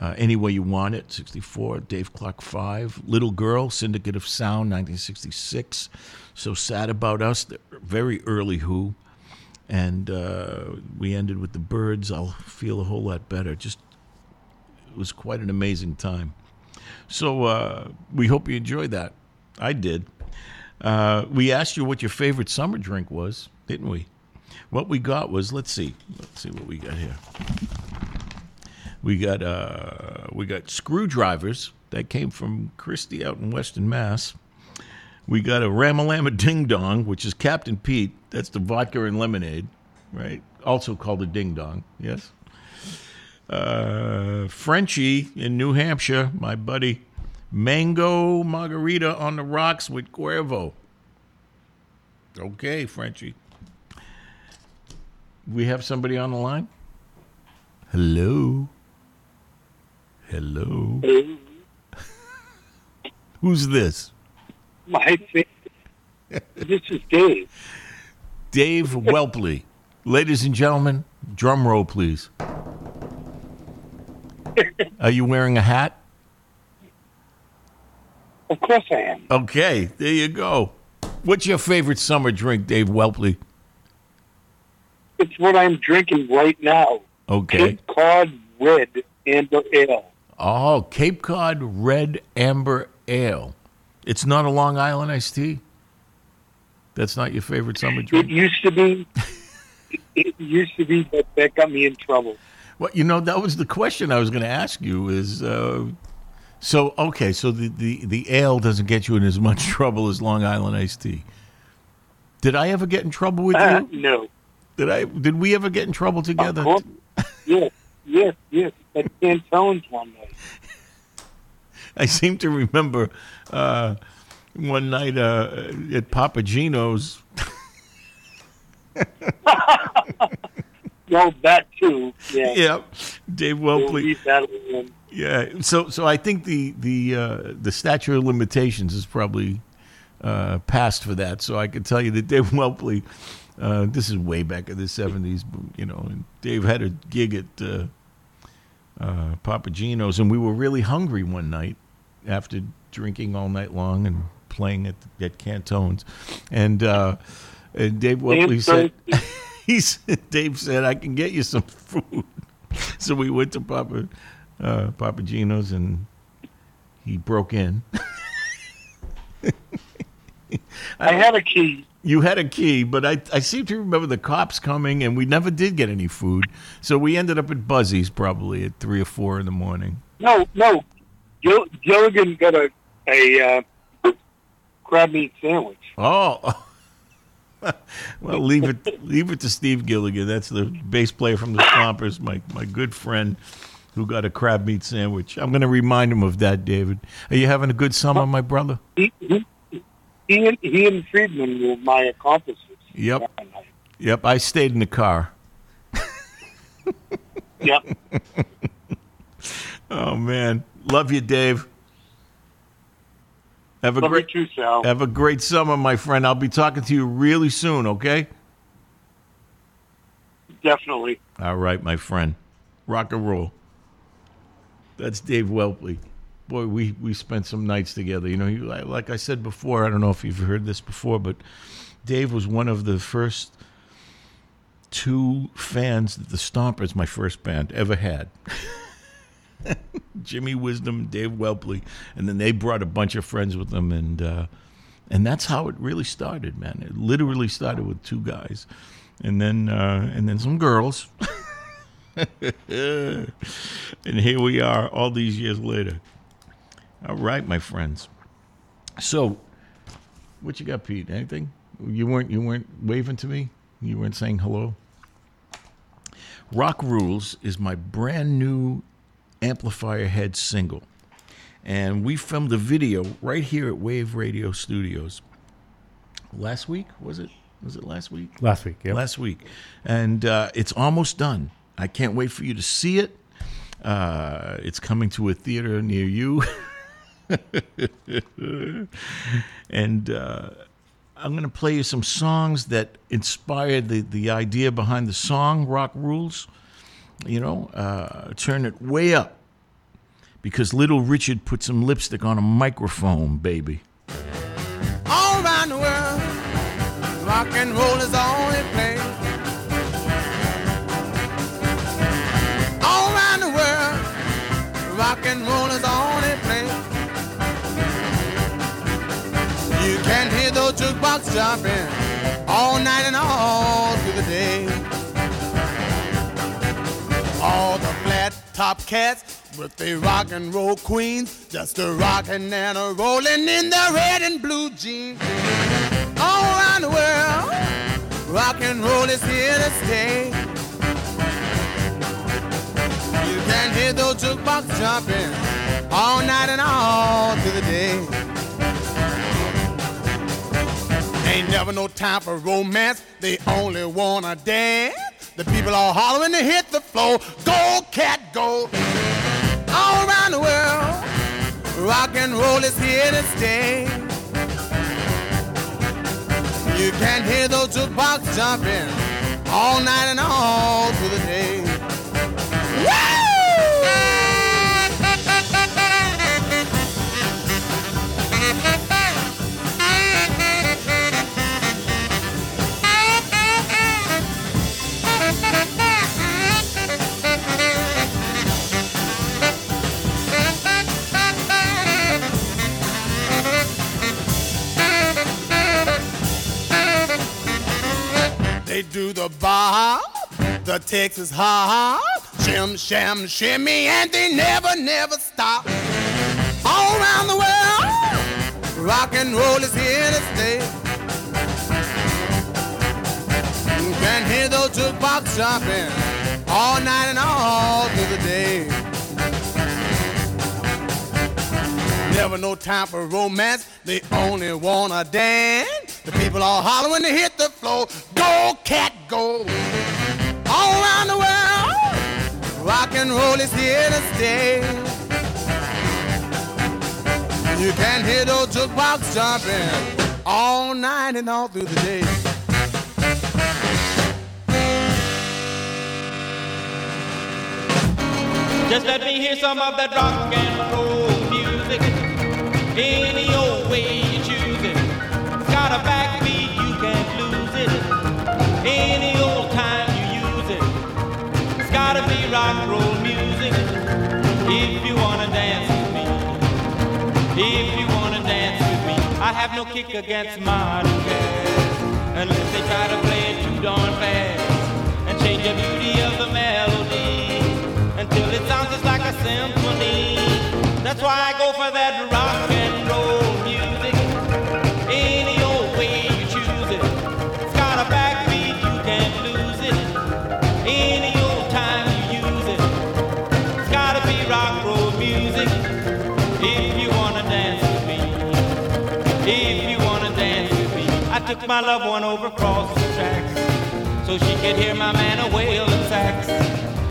Uh, Any Way You Want It, 64. Dave Clark 5. Little Girl, Syndicate of Sound, 1966. So Sad About Us, the very early Who. And uh, we ended with the Byrds. I'll feel a whole lot better. Just, it was quite an amazing time. So uh, we hope you enjoyed that. I did. Uh, we asked you what your favorite summer drink was, didn't we? What we got was let's see, let's see what we got here. We got uh, we got screwdrivers that came from Christie out in Western Mass. We got a Ramalama Ding Dong, which is Captain Pete. That's the vodka and lemonade, right? Also called a Ding Dong. Yes. Uh, Frenchie in New Hampshire, my buddy. Mango margarita on the rocks with Cuervo. Okay, Frenchie. We have somebody on the line? Hello? Hello? <laughs> Who's this?
My <laughs> favorite. this is Dave.
Dave Welpley. Ladies and gentlemen, drum roll, please. Are you wearing a hat?
Of course I am.
Okay, there you go. What's your favorite summer drink, Dave Welpley?
It's what I'm drinking right now.
Okay.
Cape Cod Red Amber Ale.
Oh, Cape Cod Red Amber Ale. It's not a Long Island iced tea? That's not your favorite summer drink.
It used to be. It used to be, but that got me in trouble.
Well, you know, that was the question I was going to ask you is uh, so, okay, so the, the, the ale doesn't get you in as much <laughs> trouble as Long Island iced tea. Did I ever get in trouble with
Uh,
you?
no.
Did I? Did we ever get in trouble together?
Yes, yes, yes. At Cantone's one night.
I seem to remember uh, one night uh, at Papa Gino's. <laughs>
Well, that too. Yeah.
Yep. Dave Welpley.
leave that alone.
Yeah. So so I think the the uh, the statute of limitations is probably uh, passed for that. So I can tell you that Dave Welpley. Uh, this is way back in the seventies, you know. And Dave had a gig at uh, uh, Papa Gino's, and we were really hungry one night after drinking all night long and playing at at Cantone's, and uh, and Dave Welpley said. <laughs> he said, Dave said, I can get you some food. <laughs> So we went to Papa, uh, Papa Gino's and he broke in. <laughs>
I had a key.
You had a key, but I, I seem to remember the cops coming and we never did get any food. So we ended up at Buzzy's probably at three or four in the morning.
No, no. Gil- Gilligan got a a uh, crab meat sandwich.
Oh. <laughs> well, leave it leave it to Steve Gilligan. That's the bass player from the Stompers, my my good friend who got a crab meat sandwich. I'm going to remind him of that, David. Are you having a good summer, my brother?
He, he, he, and, he and Friedman were my accomplices.
Yep. Yep, I stayed in the car.
Yep. <laughs>
Oh man, love you, Dave. Have a
Love
great
you too, Sal.
Have a great summer, my friend. I'll be talking to you really soon, okay?
Definitely.
All right, my friend. Rock and roll. That's Dave Welpley. Boy, we, we spent some nights together. You know, he, like like I said before, I don't know if you've heard this before, but Dave was one of the first two fans that the Stompers, my first band, ever had. <laughs> <laughs> Jimmy Wisdom, Dave Welpley, and then they brought a bunch of friends with them, and uh, and that's how it really started, man. It literally started with two guys, and then uh, and then some girls, <laughs> and here we are, all these years later. All right, my friends. So, what you got, Pete? Anything? You weren't you weren't waving to me. You weren't saying hello. Rock Rules is my brand new amplifier head single. And we filmed a video right here at Wave Radio Studios. Last week, was it? Was it last week?
Last week, yeah.
Last week. And uh, it's almost done. I can't wait for you to see it. Uh, it's coming to a theater near you. <laughs> and uh, I'm going to play you some songs that inspired the, the idea behind the song, Rock Rules. You know, uh, turn it way up because Little Richard put some lipstick on a microphone, baby.
All around the world, rock and roll is the only place. All around the world, rock and roll is the only place. You can hear those
jukebox jumping top cats with the rock and roll queens, just a rockin' and a rollin' in their red and blue jeans. All around the world, rock and roll is here to stay. You can hear those jukebox jumping all night and all through the day. Ain't never no time for romance, they only wanna dance. The people all hollering to hit the floor. Go, cat, go. All around the world, rock and roll is here to stay. You can hear those jukebox jumping all night and all through the day. They do the bar, the Texas hop, shim, sham, shimmy, and they never, never stop. All around the world, rock and roll is here to stay. You can hear those jukebox jumping all night and all through the day. Never no time for romance, they only wanna dance. The people all hollering to hit the floor. Go, cat, go. All around the world, rock and roll is here to stay. You can hear those jukebox jumping all night and all through the day.
Just let me hear some of that rock and roll. Any old way you choose it. Got a backbeat, you can't lose it. Any old time you use it. It's gotta be rock and roll music. If you wanna dance with me. If you wanna dance with me. I have no kick against modern jazz. Unless they try to play it too darn fast. And change the beauty of the melody until it sounds just like a symphony. That's why I go for that rock my loved one over across the tracks so she could hear my man a wailing sax.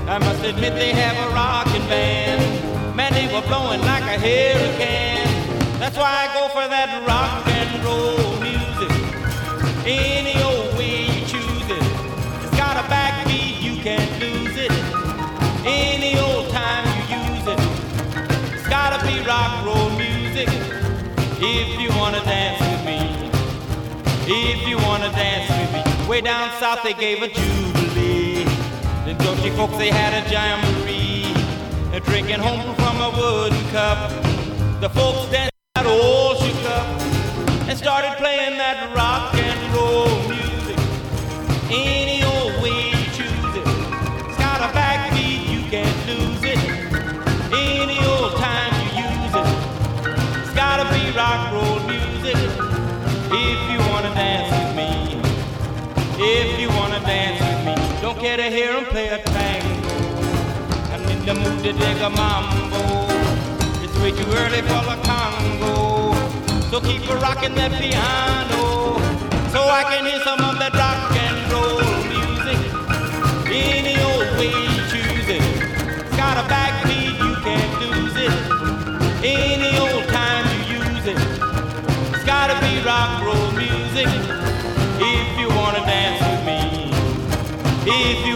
I must admit they have a rockin' band. Man, they were blowing like a hurricane. That's why I go for that rock and roll music. Any old way you choose it. It's got a backbeat, you can't lose it. Any old time you use it. It's gotta be rock roll music. If Way down south they gave a jubilee. The country folks they had a jamboree, uh, drinking home from a wooden cup. The folks danced out all shook up and started playing that rock and roll music. Any care to hear him play a tango. I'm in the mood to dig a mambo. It's way too early for the Congo. So keep a rocking that piano. So I can hear some of that rock and roll music. Any old way you choose it. It's got a backbeat, you can't lose it. Any old time you use it. It's gotta be rock and roll music. If you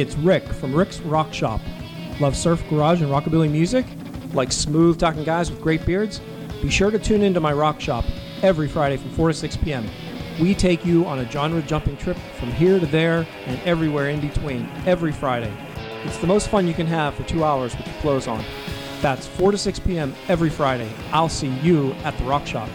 It's Rick from Rick's Rock Shop. Love surf garage and rockabilly music? Like smooth talking guys with great beards? Be sure to tune into my rock shop every Friday from 4 to 6 p.m. We take you on a genre jumping trip from here to there and everywhere in between every Friday. It's the most fun you can have for two hours with your clothes on. That's 4 to 6 p.m. every Friday. I'll see you at the rock shop.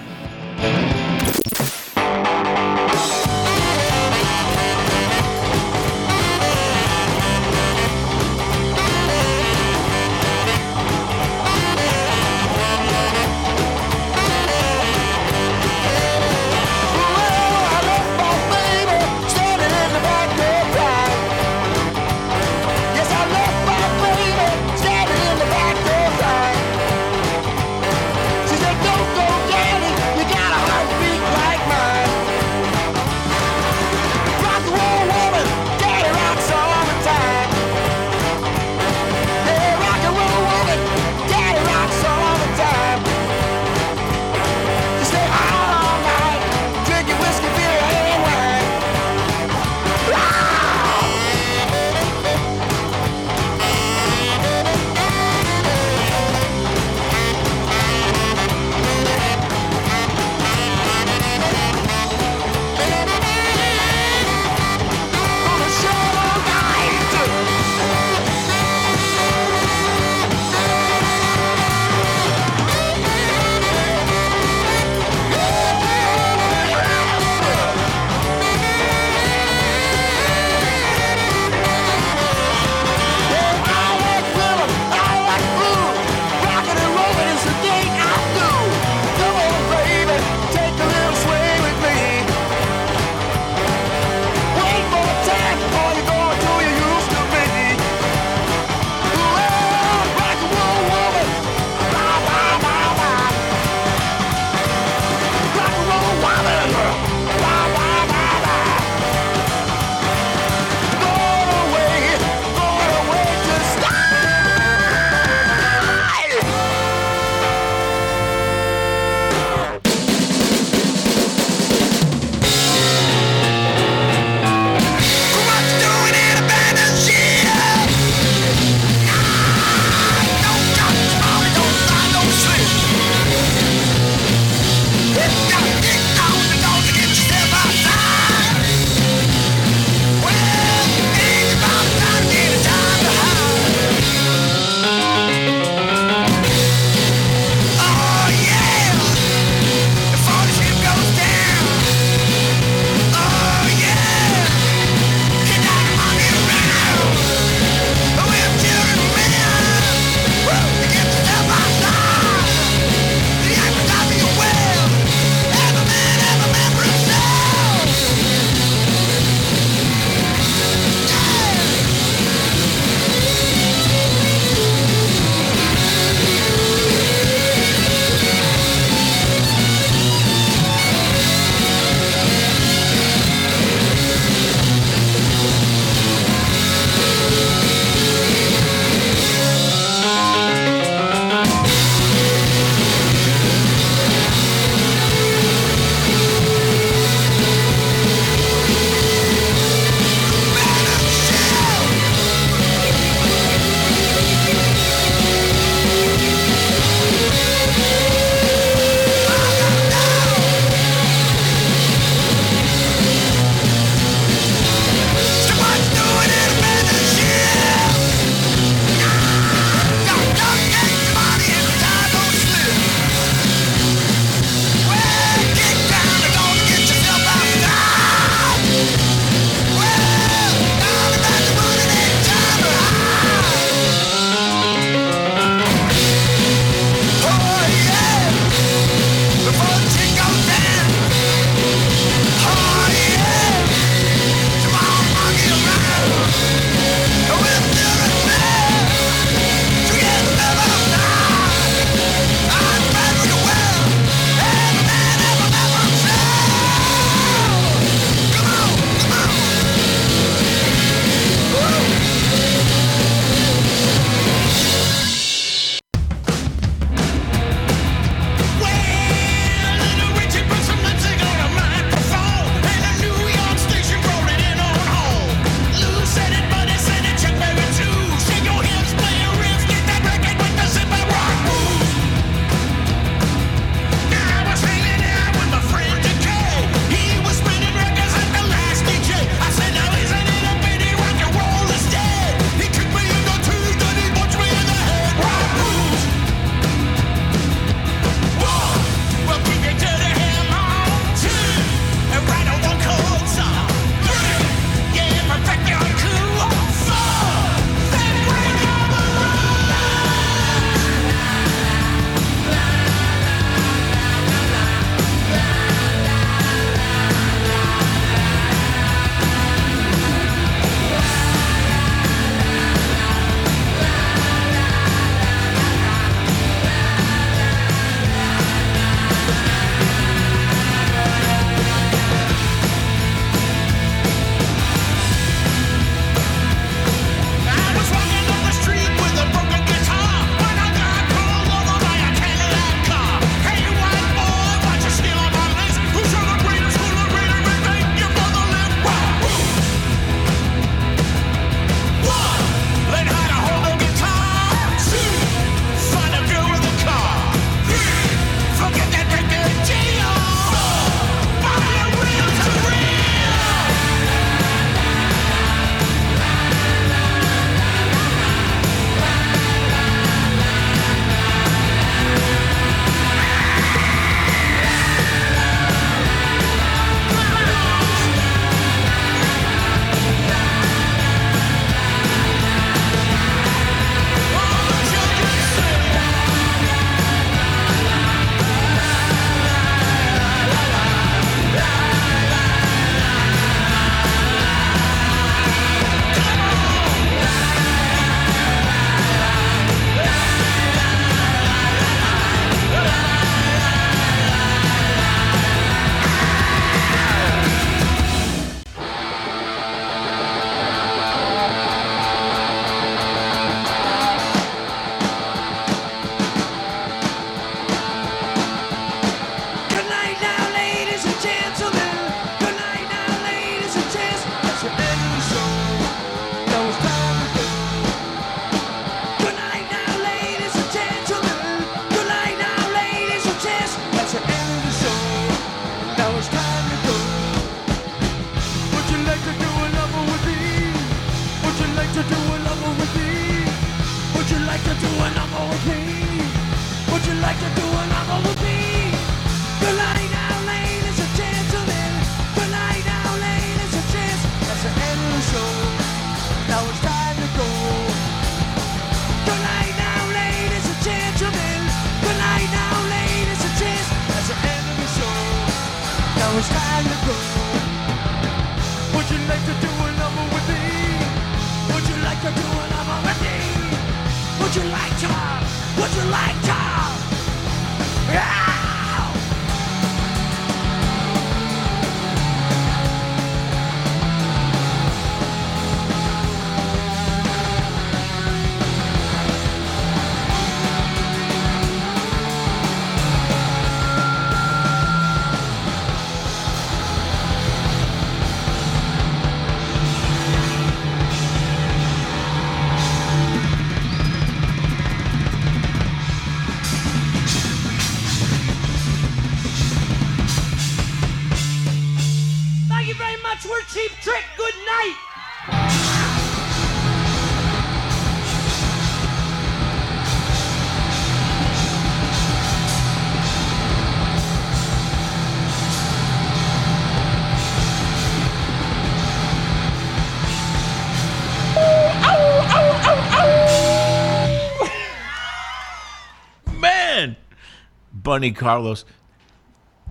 Bunny Carlos,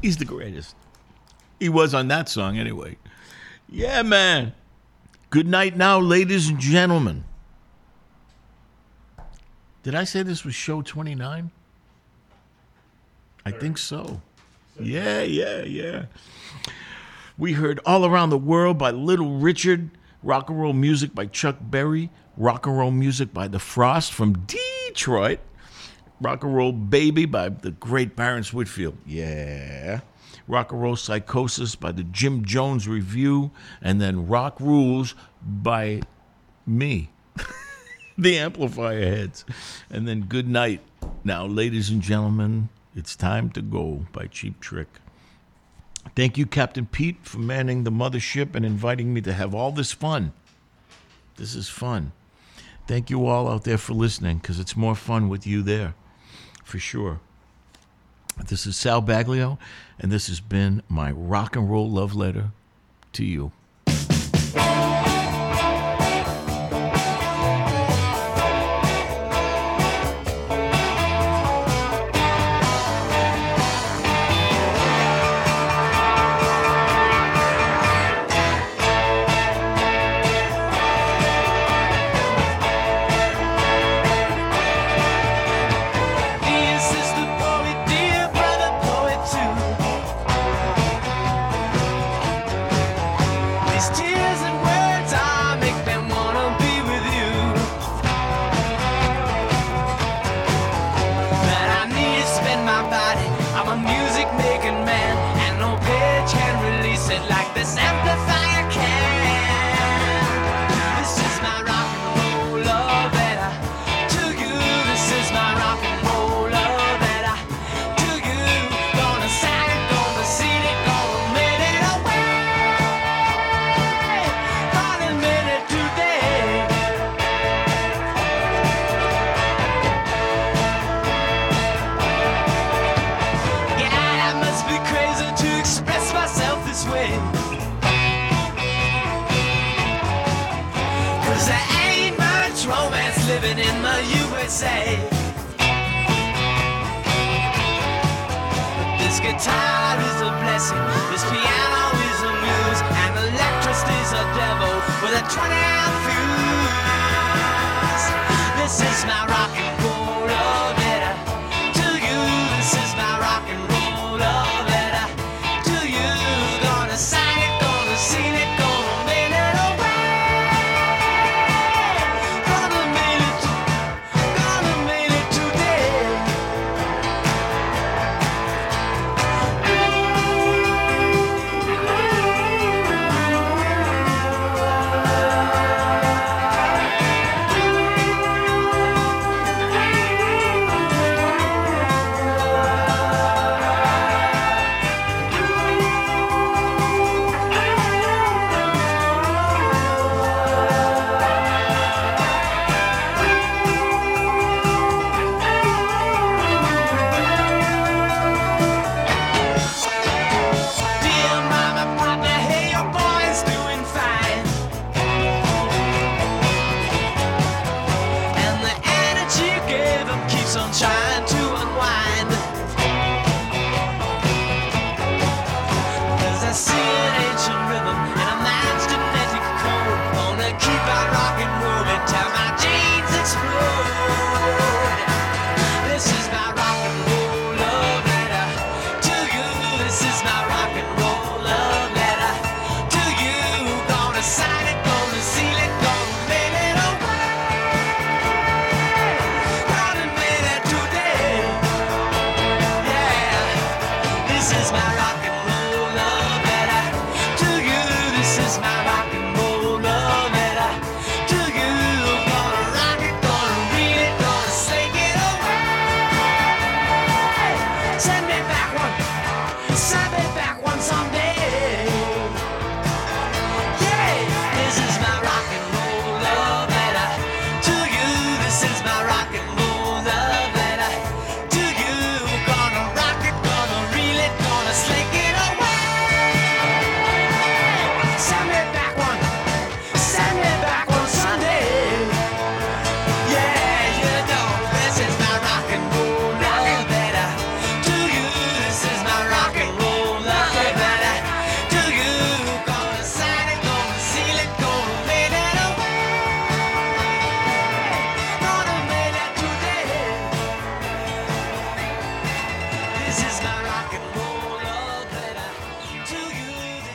he's the greatest. He was on that song anyway. Yeah, man. Good night now, ladies and gentlemen. Did I say this was show 29? I think so. Yeah, yeah, yeah. We heard All Around the World by Little Richard, rock and roll music by Chuck Berry, rock and roll music by The Frost from Detroit, rock and roll Baby by the great Barrence Whitfield. Yeah. Rock and Roll Psychosis by the Jim Jones Revue, and then Rock Rules by me, <laughs> the Amplifier Heads. And then Good Night. Now, ladies and gentlemen, it's time to go by Cheap Trick. Thank you, Captain Pete, for manning the mothership and inviting me to have all this fun. This is fun. Thank you all out there for listening because it's more fun with you there, for sure. This is Sal Baglio, and this has been my rock and roll love letter to you.
20 fuse. This is my rock